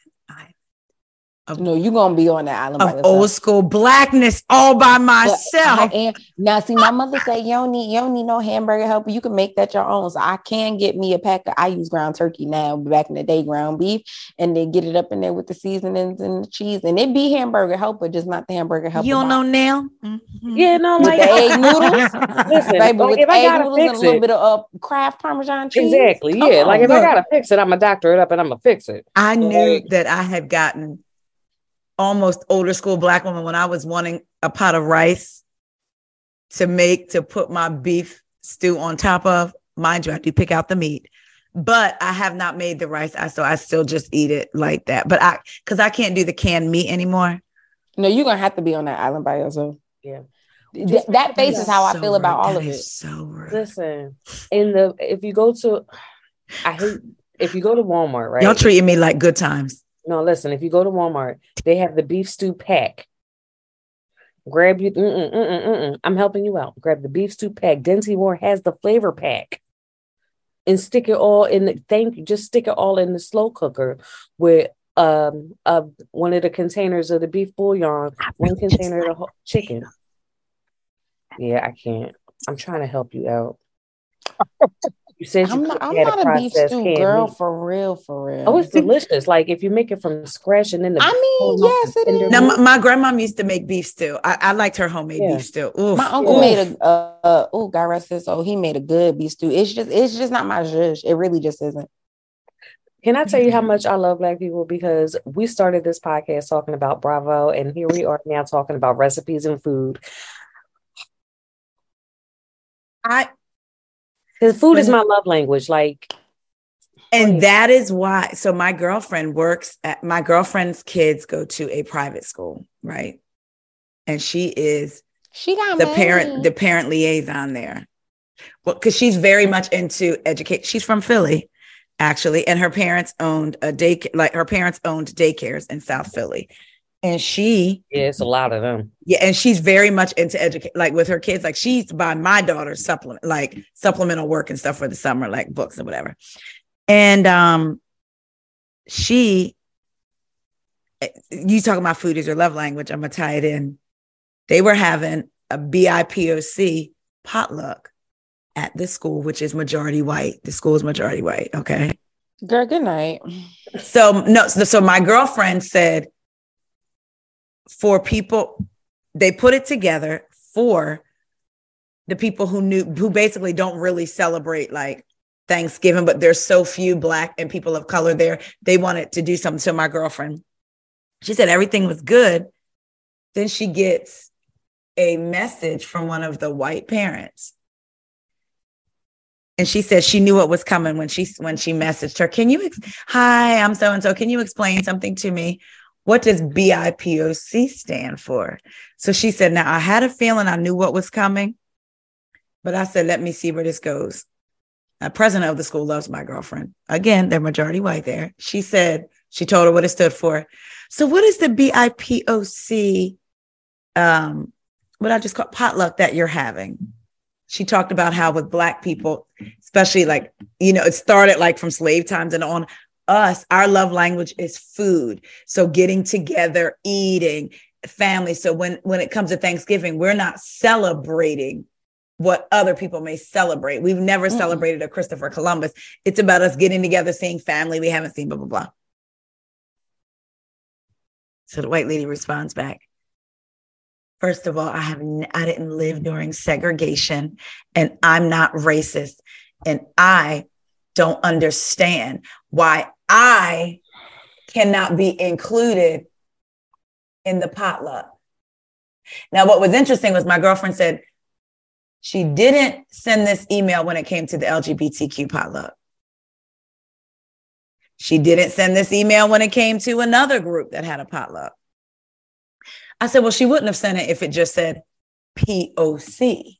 of, No, you're gonna be on that island of yourself. old school blackness all by myself. I am now. See, my mother said you don't need you don't need no hamburger helper. You can make that your own. So I can get me a pack. Of, I use ground turkey now. Back in the day, ground beef, and then get it up in there with the seasonings and the cheese, and it be hamburger helper, just not the hamburger helper. you don't know box. now? Mhm. Yeah, no, with like the egg noodles, Listen, baby, like, with if I egg gotta noodles and a little it- bit of uh, Kraft Parmesan cheese. Exactly. Come Yeah. on. Like if I gotta fix it, I'm gonna doctor it up and I'm gonna fix it. I knew Right. that I had gotten almost older school black woman when I was wanting a pot of rice to make to put my beef stew on top of. mind you, I do pick out the meat, but I have not made the rice. I so I still just eat it like that. But I because I can't do the canned meat anymore. No, you're gonna have to be on that island by yourself. Yeah. Th- Just that face is how I So feel about all That of it. So rude. Listen, in the if you go to, I hate if you go to Walmart, right? Y'all treating me like good times. No, listen. If you go to Walmart, they have the beef stew pack. Grab you. Mm-mm, mm-mm, mm-mm. I'm helping you out. Grab the beef stew pack. Dinty Moore has the flavor pack, and stick it all in. The, thank you. Just stick it all in the slow cooker with um one of the containers of the beef bouillon, one container of the whole chicken. Yeah, I can't. I'm trying to help you out. You said I'm not, I'm not a beef stew canned girl meat. for real, for real. Oh, it's delicious. Like if you make it from scratch and then the I mean, pull 'em yes, off the it. Now, my, my grandmom used to make beef stew. I, I liked her homemade Yeah. beef stew. Oof. My uncle Oof. made a uh, uh oh God rest his soul. He made a good beef stew. It's just it's just not my zhuzh. It really just isn't. Can I tell you how much I love Black people? Because we started this podcast talking about Bravo, and here we are now talking about recipes and food. I Because food is mm-hmm. my love language. Like, and that is why. So my girlfriend works at my girlfriend's kids go to a private school, right? And she is She got the money. parent, the parent liaison there. Well, because she's very much into educate. She's from Philly, actually, and her parents owned a day like her parents owned daycares in South Philly, and she yeah, it's a lot of them. Yeah, and she's very much into educate, like with her kids. Like she's by my daughter's supplement, like supplemental work and stuff for the summer, like books and whatever. And um, she, eh, you talking about food is your love language. I'm gonna tie it in. They were having a BIPOC potluck at this school, which is majority white. The school is majority white. Okay. Girl, good night. So no, so, so my girlfriend said for people, they put it together for the people who knew who basically don't really celebrate like Thanksgiving, but there's so few black and people of color there. They wanted to do something. So my girlfriend, she said everything was good. Then she gets a message from one of the white parents. And she said she knew what was coming when she when she messaged her. Can you ex- hi, I'm so and so. Can you explain something to me? What does BIPOC stand for? So she said, Now I had a feeling I knew what was coming, but I said, Let me see where this goes. The president of the school loves my girlfriend. Again, they're majority white there. She said, She told her what it stood for. So, what is the BIPOC? Um, what I just call potluck that you're having? She talked about how with Black people, especially like, you know, it started like from slave times and on us, our love language is food. So getting together, eating, family. So when when it comes to Thanksgiving, we're not celebrating what other people may celebrate. We've never Mm-mm. celebrated a Christopher Columbus. It's about us getting together, seeing family we haven't seen, blah, blah, blah. So the white lady responds back. First of all, I have n- I didn't live during segregation and I'm not racist and I don't understand why I cannot be included in the potluck. Now, what was interesting was my girlfriend said she didn't send this email when it came to the LGBTQ potluck. She didn't send this email when it came to another group that had a potluck. I said, well, she wouldn't have sent it if it just said POC.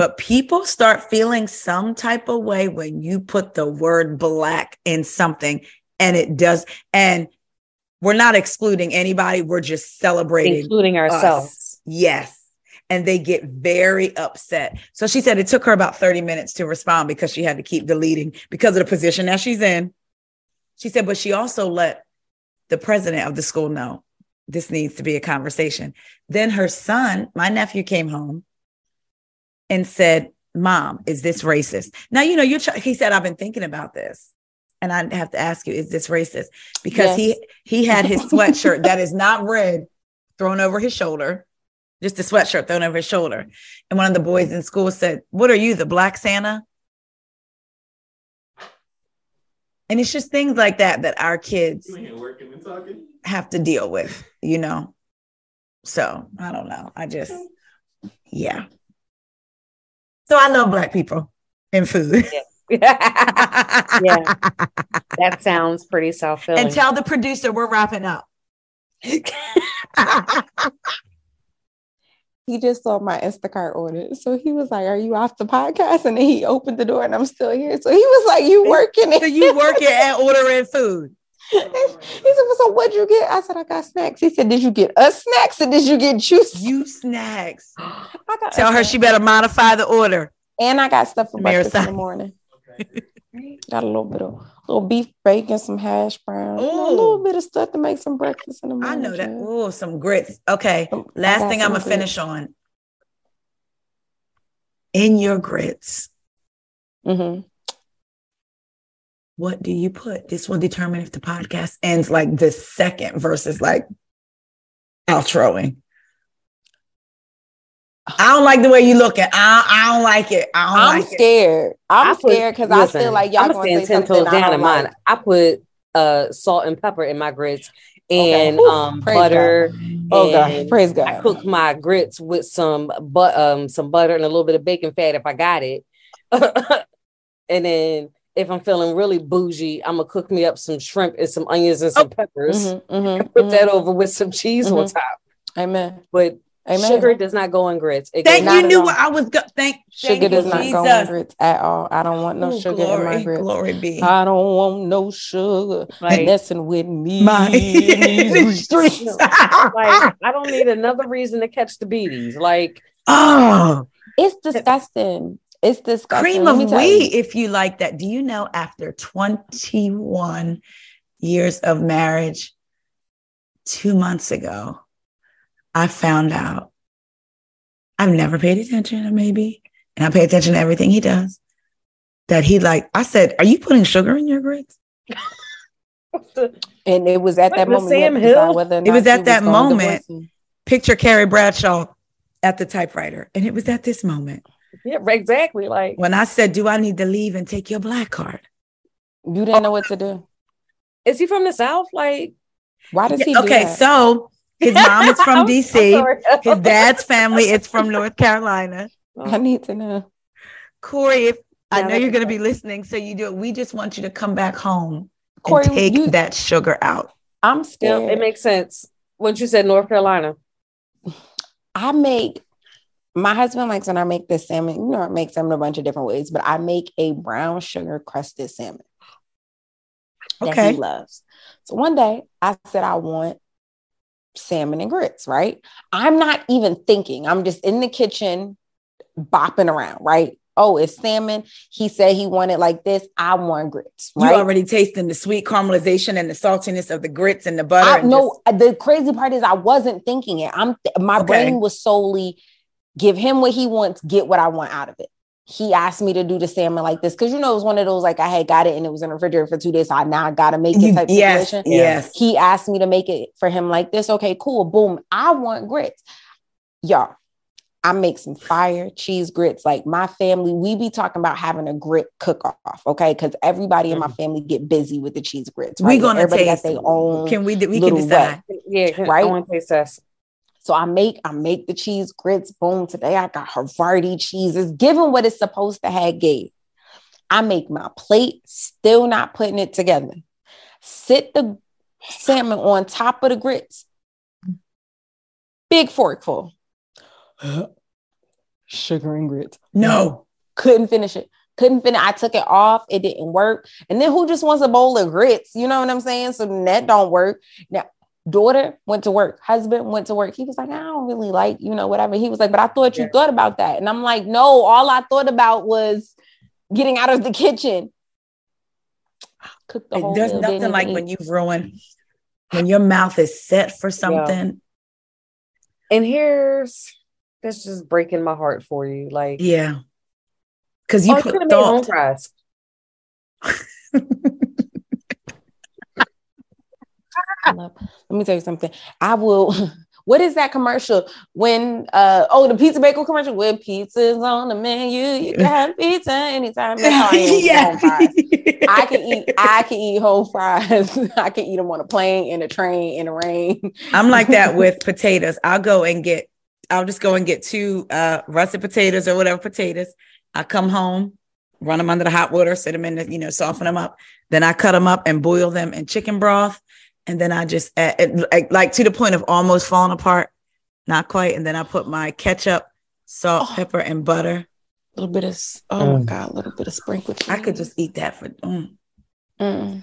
But people start feeling some type of way when you put the word black in something and it does. And we're not excluding anybody, we're just celebrating including ourselves. us. Yes. And they get very upset. So she said it took her about 30 minutes to respond because she had to keep deleting because of the position that she's in. She said, but she also let the president of the school know this needs to be a conversation. Then her son, my nephew, came home and said, Mom, is this racist? Now, you know, you're, ch- he said, I've been thinking about this. And I have to ask you, is this racist? Because Yes. he he had his sweatshirt that is not red thrown over his shoulder, just a sweatshirt thrown over his shoulder. And one of the boys in school said, What are you, the black Santa? And it's just things like that that our kids You ain't working and talking. have to deal with, you know? So I don't know. I just, yeah. So I love black people. and food. yeah, that sounds pretty self filling. and tell the producer we're wrapping up. he just saw my Instacart order. So he was like, Are you off the podcast? And then he opened the door and I'm still here. So he was like, You working so you working and ordering food. He said, well, So what'd you get? I said, I got snacks. He said, Did you get us snacks or did you get juice? You snacks. I got Tell her snacks. she better modify the order. and I got stuff for breakfast in the morning. Got a little bit of little beef bacon, some hash browns, you a little bit of stuff to make some breakfast in the morning. I know that. Oh, some grits. Okay. Some- Last thing I'm gonna grits. finish on. In your grits, Mhm. What do you put? This will determine if the podcast ends like this second versus like outroing. I don't like the way you look at. I, I don't like it. I don't I'm like it. scared. I'm put- scared because I feel like y'all I'm gonna say ten something toes I down in mine. like. I put uh salt and pepper in my grits Okay. and Whew. um Praise butter. Oh God, and praise I cook my grits with some but um some butter and a little bit of bacon fat if I got it. and then if I'm feeling really bougie, I'm gonna cook me up some shrimp and some onions and some peppers. Mhm, mhm, and Put mhm. that over with some cheese on Mhm. top. Amen. But Amen. sugar does not go in grits. It Thank you. Knew what I was. Go- thank. Sugar thank does you, not Jesus. go in grits at all. I don't want no Ooh, sugar glory, in my grits. Glory be. I don't want no sugar Like- messing with me. My in these streets. No. like I don't need another reason to catch the beaties. Like oh, It's disgusting. It's disgusting. cream of wheat. If you like that, do you know after 21 years of marriage, two months ago, I found out I've never paid attention, or maybe, and I pay attention to everything he does. That he like, I said, "Are you putting sugar in your grits?" And it was at that moment. Sam Hill? It was at that moment. Picture Carrie Bradshaw at the typewriter, and it was at this moment yeah, exactly. Like when I said, "Do I need to leave and take your black card?" You didn't know what to oh. do. is he from the South? Like Why does he Yeah, do okay, that? so his mom is from DC. His dad's family is from North Carolina. I need to know. Corey, if I know you're going to be listening, so you do it. We just want you to come back home Corey, and take you- that sugar out. I'm Yeah, scared. it makes sense. When you said North Carolina, I make my husband likes when I make this salmon. You know, I make salmon a bunch of different ways, but I make a brown sugar crusted salmon that Okay. he loves. So one day I said I want salmon and grits, right? I'm not even thinking. I'm just in the kitchen bopping around, right? Oh, it's salmon. He said he wanted like this. I want grits, You right? already tasting the sweet caramelization and the saltiness of the grits and the butter. I and no, the crazy part is I wasn't thinking it. I'm my Okay. brain was solely give him what he wants, get what I want out of it. He asked me to do the salmon like this because you know it was one of those like I had got it and it was in the refrigerator for two days, so I now I gotta make it mm-hmm. type yes, situation. yes. He asked me to make it for him like this. Okay, cool. Boom. I want grits. Y'all, I make some fire cheese grits. Like my family, we be talking about having a grit cook off, okay? Because everybody in my mm. family get busy with the cheese grits. We Right? gonna everybody taste. got their own. Can we? We can little decide. yeah, Right? I want to taste this. So I make I make the cheese grits. Boom. Today I got Havarti cheeses, given what it's supposed to have gave. I make my plate, still not putting it together. Sit the salmon on top of the grits. Big forkful. Sugar and grits. No. Couldn't finish it. Couldn't finish. I took it off. It didn't work. And then who just wants a bowl of grits? You know what I'm saying? So that don't work. Now, daughter went to work. Husband went to work. He was like, I don't really like, you know, whatever. He was like, but I thought you Yeah. thought about that. And I'm like, no, all I thought about was getting out of the kitchen. Cooked the whole There's meal, nothing like even when you've ruined when your mouth is set for something. And here's that's just breaking my heart for you. Like, Yeah. Because oh, you I put could have made home thought. fries. I love- Let me tell you something. I will. What is that commercial? When uh oh the pizza bagel commercial when pizza's on the menu, you can have pizza anytime. That's how I yeah. I can eat. I can eat whole fries. I can eat them on a plane, in a train, in the rain. I'm like that with potatoes. I'll go and get, I'll just go and get two uh russet potatoes or whatever potatoes. I come home, run them under the hot water, sit them in, the, you know, soften them up. Then I cut them up and boil them in chicken broth. And then I just like, like to the point of almost falling apart, not quite. And then I put my ketchup, salt, Oh. pepper, and butter. A little bit of s- oh my Mm. god, a little bit of sprinkled. I could just eat that for. mm. Mm.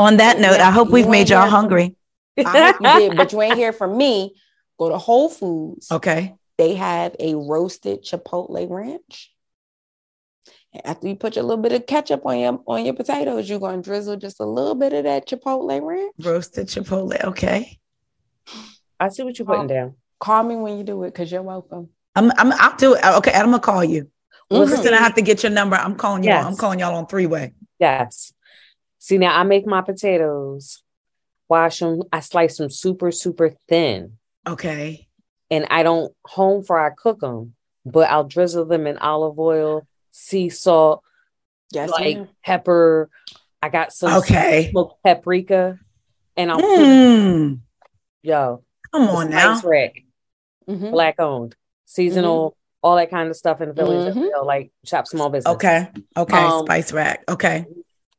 On that note, I hope we've made y'all hungry. I hope you did, but you ain't hear from me. Go to Whole Foods. Okay. They have a roasted chipotle ranch. And after you put your little bit of ketchup on your on your potatoes, you're gonna drizzle just a little bit of that chipotle ranch. Roasted chipotle. Okay. I see what you're putting down. Call me when you do it, because you're welcome. I'm, I'm, I'll do it. Okay. I'm going to call you. Well, Mhm. Kristen, I have to get your number. I'm calling you. Yes. I'm calling y'all on three way. Yes. See now I make my potatoes, wash them, I slice them super, super thin. Okay. And I don't home fry cook them, but I'll drizzle them in olive oil, sea salt, Yes, like ma'am. pepper. I got some Okay. smoked paprika. And I'll put Mm, yo come on now. Spice Rack, Mhm. black owned, seasonal, all that kind of stuff in the village, Mhm. you know, like shop small business. Okay. Okay. Um, Spice rack. Okay.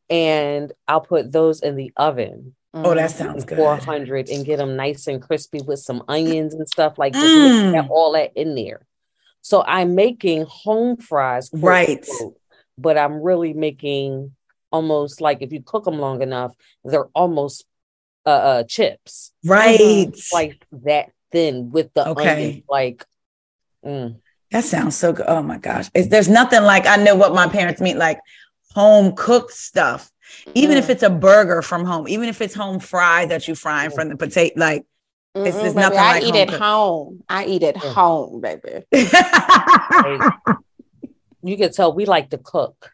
And I'll put those in the oven. Oh, that Mhm. sounds good. 400 and get them nice and crispy with some onions and stuff like just Mm. that, all that in there. So I'm making home fries, Right. but I'm really making almost like if you cook them long enough, they're almost uh, uh chips, Right. like that thin with the Okay. onion, like. mm. That sounds so good. Oh my gosh. It's, there's nothing like I know what my parents mean, like home cooked stuff. Even if Mm. it's a burger from home, even if it's home fried that you frying from the potato, like It's- Mm-mm, baby, nothing I like eat home at home. I eat at Yeah. home, baby. You can tell we like to cook.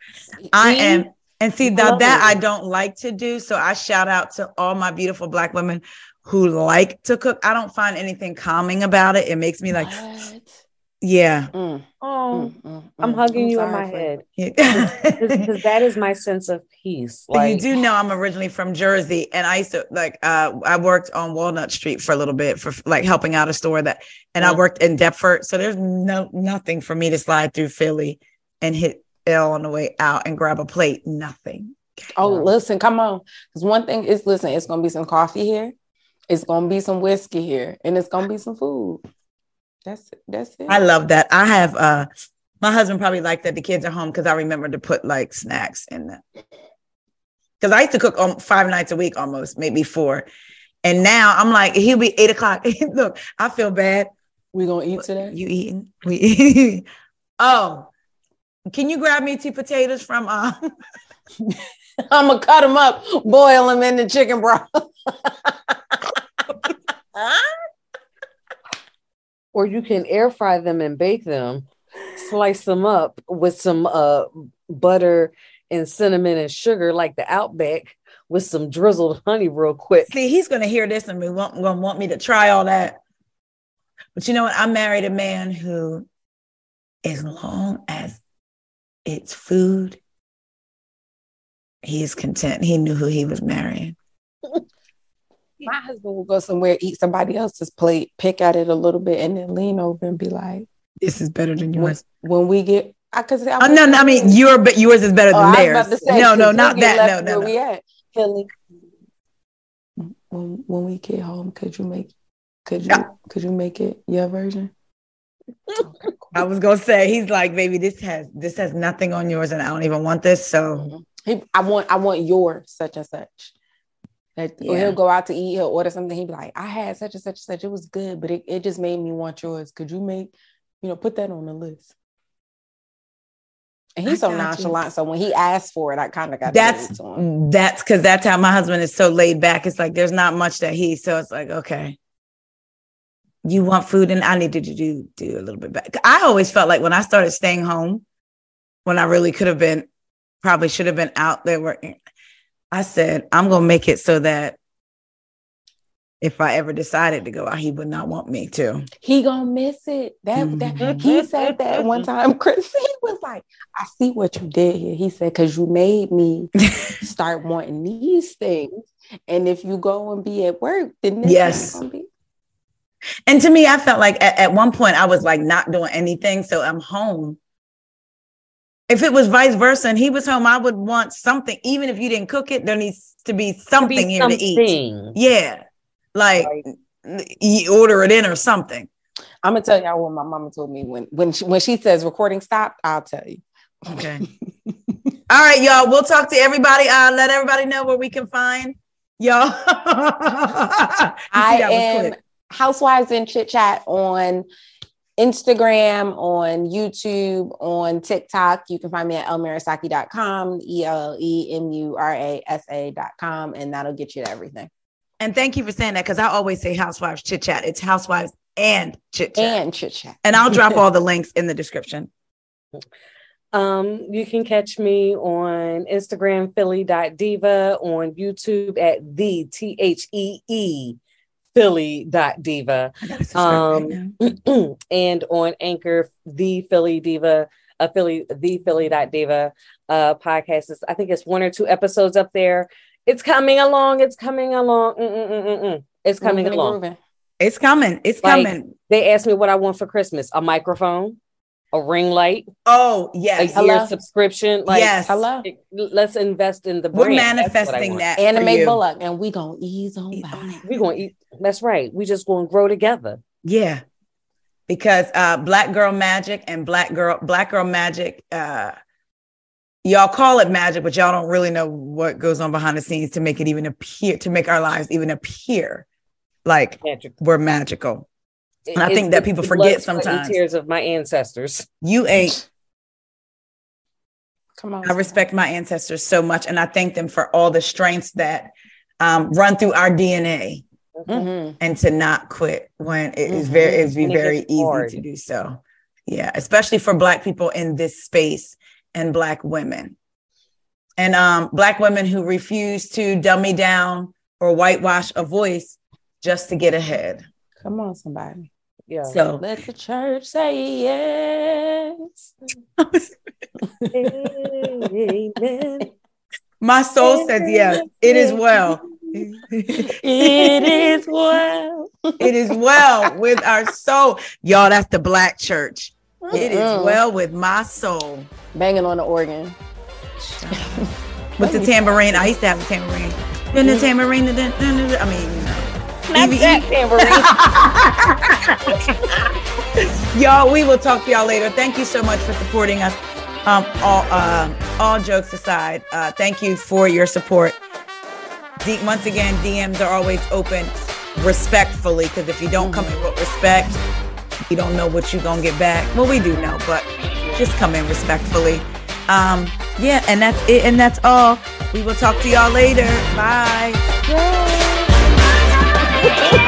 I See? am. And see I that love that I don't like to do. So I shout out to all my beautiful black women who like to cook. I don't find anything calming about it. It makes me like, What? Yeah. Mm, Oh, mm, mm, I'm mm. hugging I'm you in my for- head you because that is my sense of peace. Like you do know I'm originally from Jersey and I used to like uh I worked on Walnut Street for a little bit for like helping out a store that and I Mm. worked in Deptford. So there's no nothing for me to slide through Philly and hit L on the way out and grab a plate. Nothing. Oh, Wow. listen, come on. Because one thing is, listen, it's gonna be some coffee here, it's gonna be some whiskey here, and it's gonna be some food. That's it. That's it. I love that. I have uh my husband probably liked that the kids are home because I remember to put like snacks in that. Because I used to cook um, five nights a week almost, maybe four. And now I'm like, he'll be eight o'clock. Look, I feel bad. we gonna eat today. You eating? We eating. oh, can you grab me two potatoes from uh I'm gonna cut them up, boil them in the chicken broth. Or you can air fry them and bake them, slice them up with some uh butter and cinnamon and sugar like the Outback with some drizzled honey real quick. see he's gonna hear this and be want, gonna want me to try all that. But you know what? I married a man who, as long as it's food, he is content. He knew who he was marrying. My husband will go somewhere, eat somebody else's plate, pick at it a little bit, and then lean over and be like, This is better than yours. when we get, I could say, Oh, no, no, I mean your but yours is better Oh, than I theirs. say, no, no, not that. No, no, no. we at? He'll lean- When when we get home, could you make could you Yeah. could you make it your version? I was gonna say he's like, baby, this has this has nothing on yours, and I don't even want this. So. He, I want I want your such and such. That or he'll go out to eat, he'll order something. He'd be like, I had such and such and such. It was good, but it, it just made me want yours. Could you make, you know, put that on the list? And he's I so got you. nonchalant. So when he asked for it, I kind of got that's him. Mm, that's because that's how my husband is so laid back. It's like there's not much that he. So it's like okay, you want food, and I needed to do do a little bit better. I always felt like when I started staying home, when I really could have been, probably should have been out there working. I said I'm gonna make it so that if I ever decided to go out, he would not want me to. He gonna miss it. That, that mm-hmm. he said that one time, Chris. He was like, I see what you did here. He said, because you made me start wanting these things. And if you go and be at work, then this Yes. gonna be. And to me, I felt like at, at one point I was like not doing anything. So I'm home. If it was vice versa and he was home, I would want something. Even if you didn't cook it, there needs to be something Be here to eat. Yeah. Like you order it in or something. I'm gonna tell y'all what my mama told me when when she, when she says recording stopped. I'll tell you. Okay. All right, y'all. We'll talk to everybody. Uh, let everybody know where we can find y'all. I am. Housewives in Chit Chat on Instagram, on YouTube, on TikTok. You can find me at ellemurasaki.com, E L E M U R A S A.com, and that'll get you to everything. And thank you for saying that because I always say housewives chit chat. It's housewives and chit chat. And Chit Chat. And I'll drop all the links in the description. Um, you can catch me on Instagram, Philly.diva, on YouTube at the T H E E Philly.diva, I gotta right Um, and on Anchor, the Philly Diva, a Philly, the Philly.diva uh, podcast. Is, I think it's one or two episodes up there. It's coming along. It's coming along. Mm-mm-mm-mm-mm. It's coming Moving and along. grooving. It's coming. It's Like- coming. They asked me what I want for Christmas: a microphone, a ring light, Oh, a yes. Hello? year subscription. Like, yes. Hello. let's invest in the We're brand. That's what I manifesting that. for Anime. Bullock, and we gonna ease on Eat by. on it. We're gonna eat. That's right. We just gonna grow together. Yeah. Because uh Black Girl Magic and Black Girl Black Girl Magic uh y'all call it magic, but y'all don't really know what goes on behind the scenes to make it even appear to make our lives even appear like Magic. we're magical. And I think that people forget sometimes. Tears of my ancestors. You ain't Come on. I respect my ancestors so much and I thank them for all the strengths that um, run through our DNA Mhm. and to not quit when it is Mhm. very it's be When it very easy hard. to do so. Yeah, especially for black people in this space and black women. And um black women who refuse to dummy down or whitewash a voice just to get ahead. Come on, somebody. Yeah. So Let the church say yes. Amen. my soul says yes, it is well. It is well. It is well with our soul. Y'all, that's the black church. It is well with my soul. Banging on the organ. With the tambourine. I used to have a tambourine. Then the tambourine. I mean, you know. Not Evie- that tambourine. y'all, we will talk to y'all later. Thank you so much for supporting us. Um, all uh, all jokes aside, uh, thank you for your support. Once again, DMs are always open respectfully because if you don't come in with respect, you don't know what you're gonna get back. Well, we do know, but just come in respectfully. Um, yeah, and that's it, and that's all. We will talk to y'all later. Bye.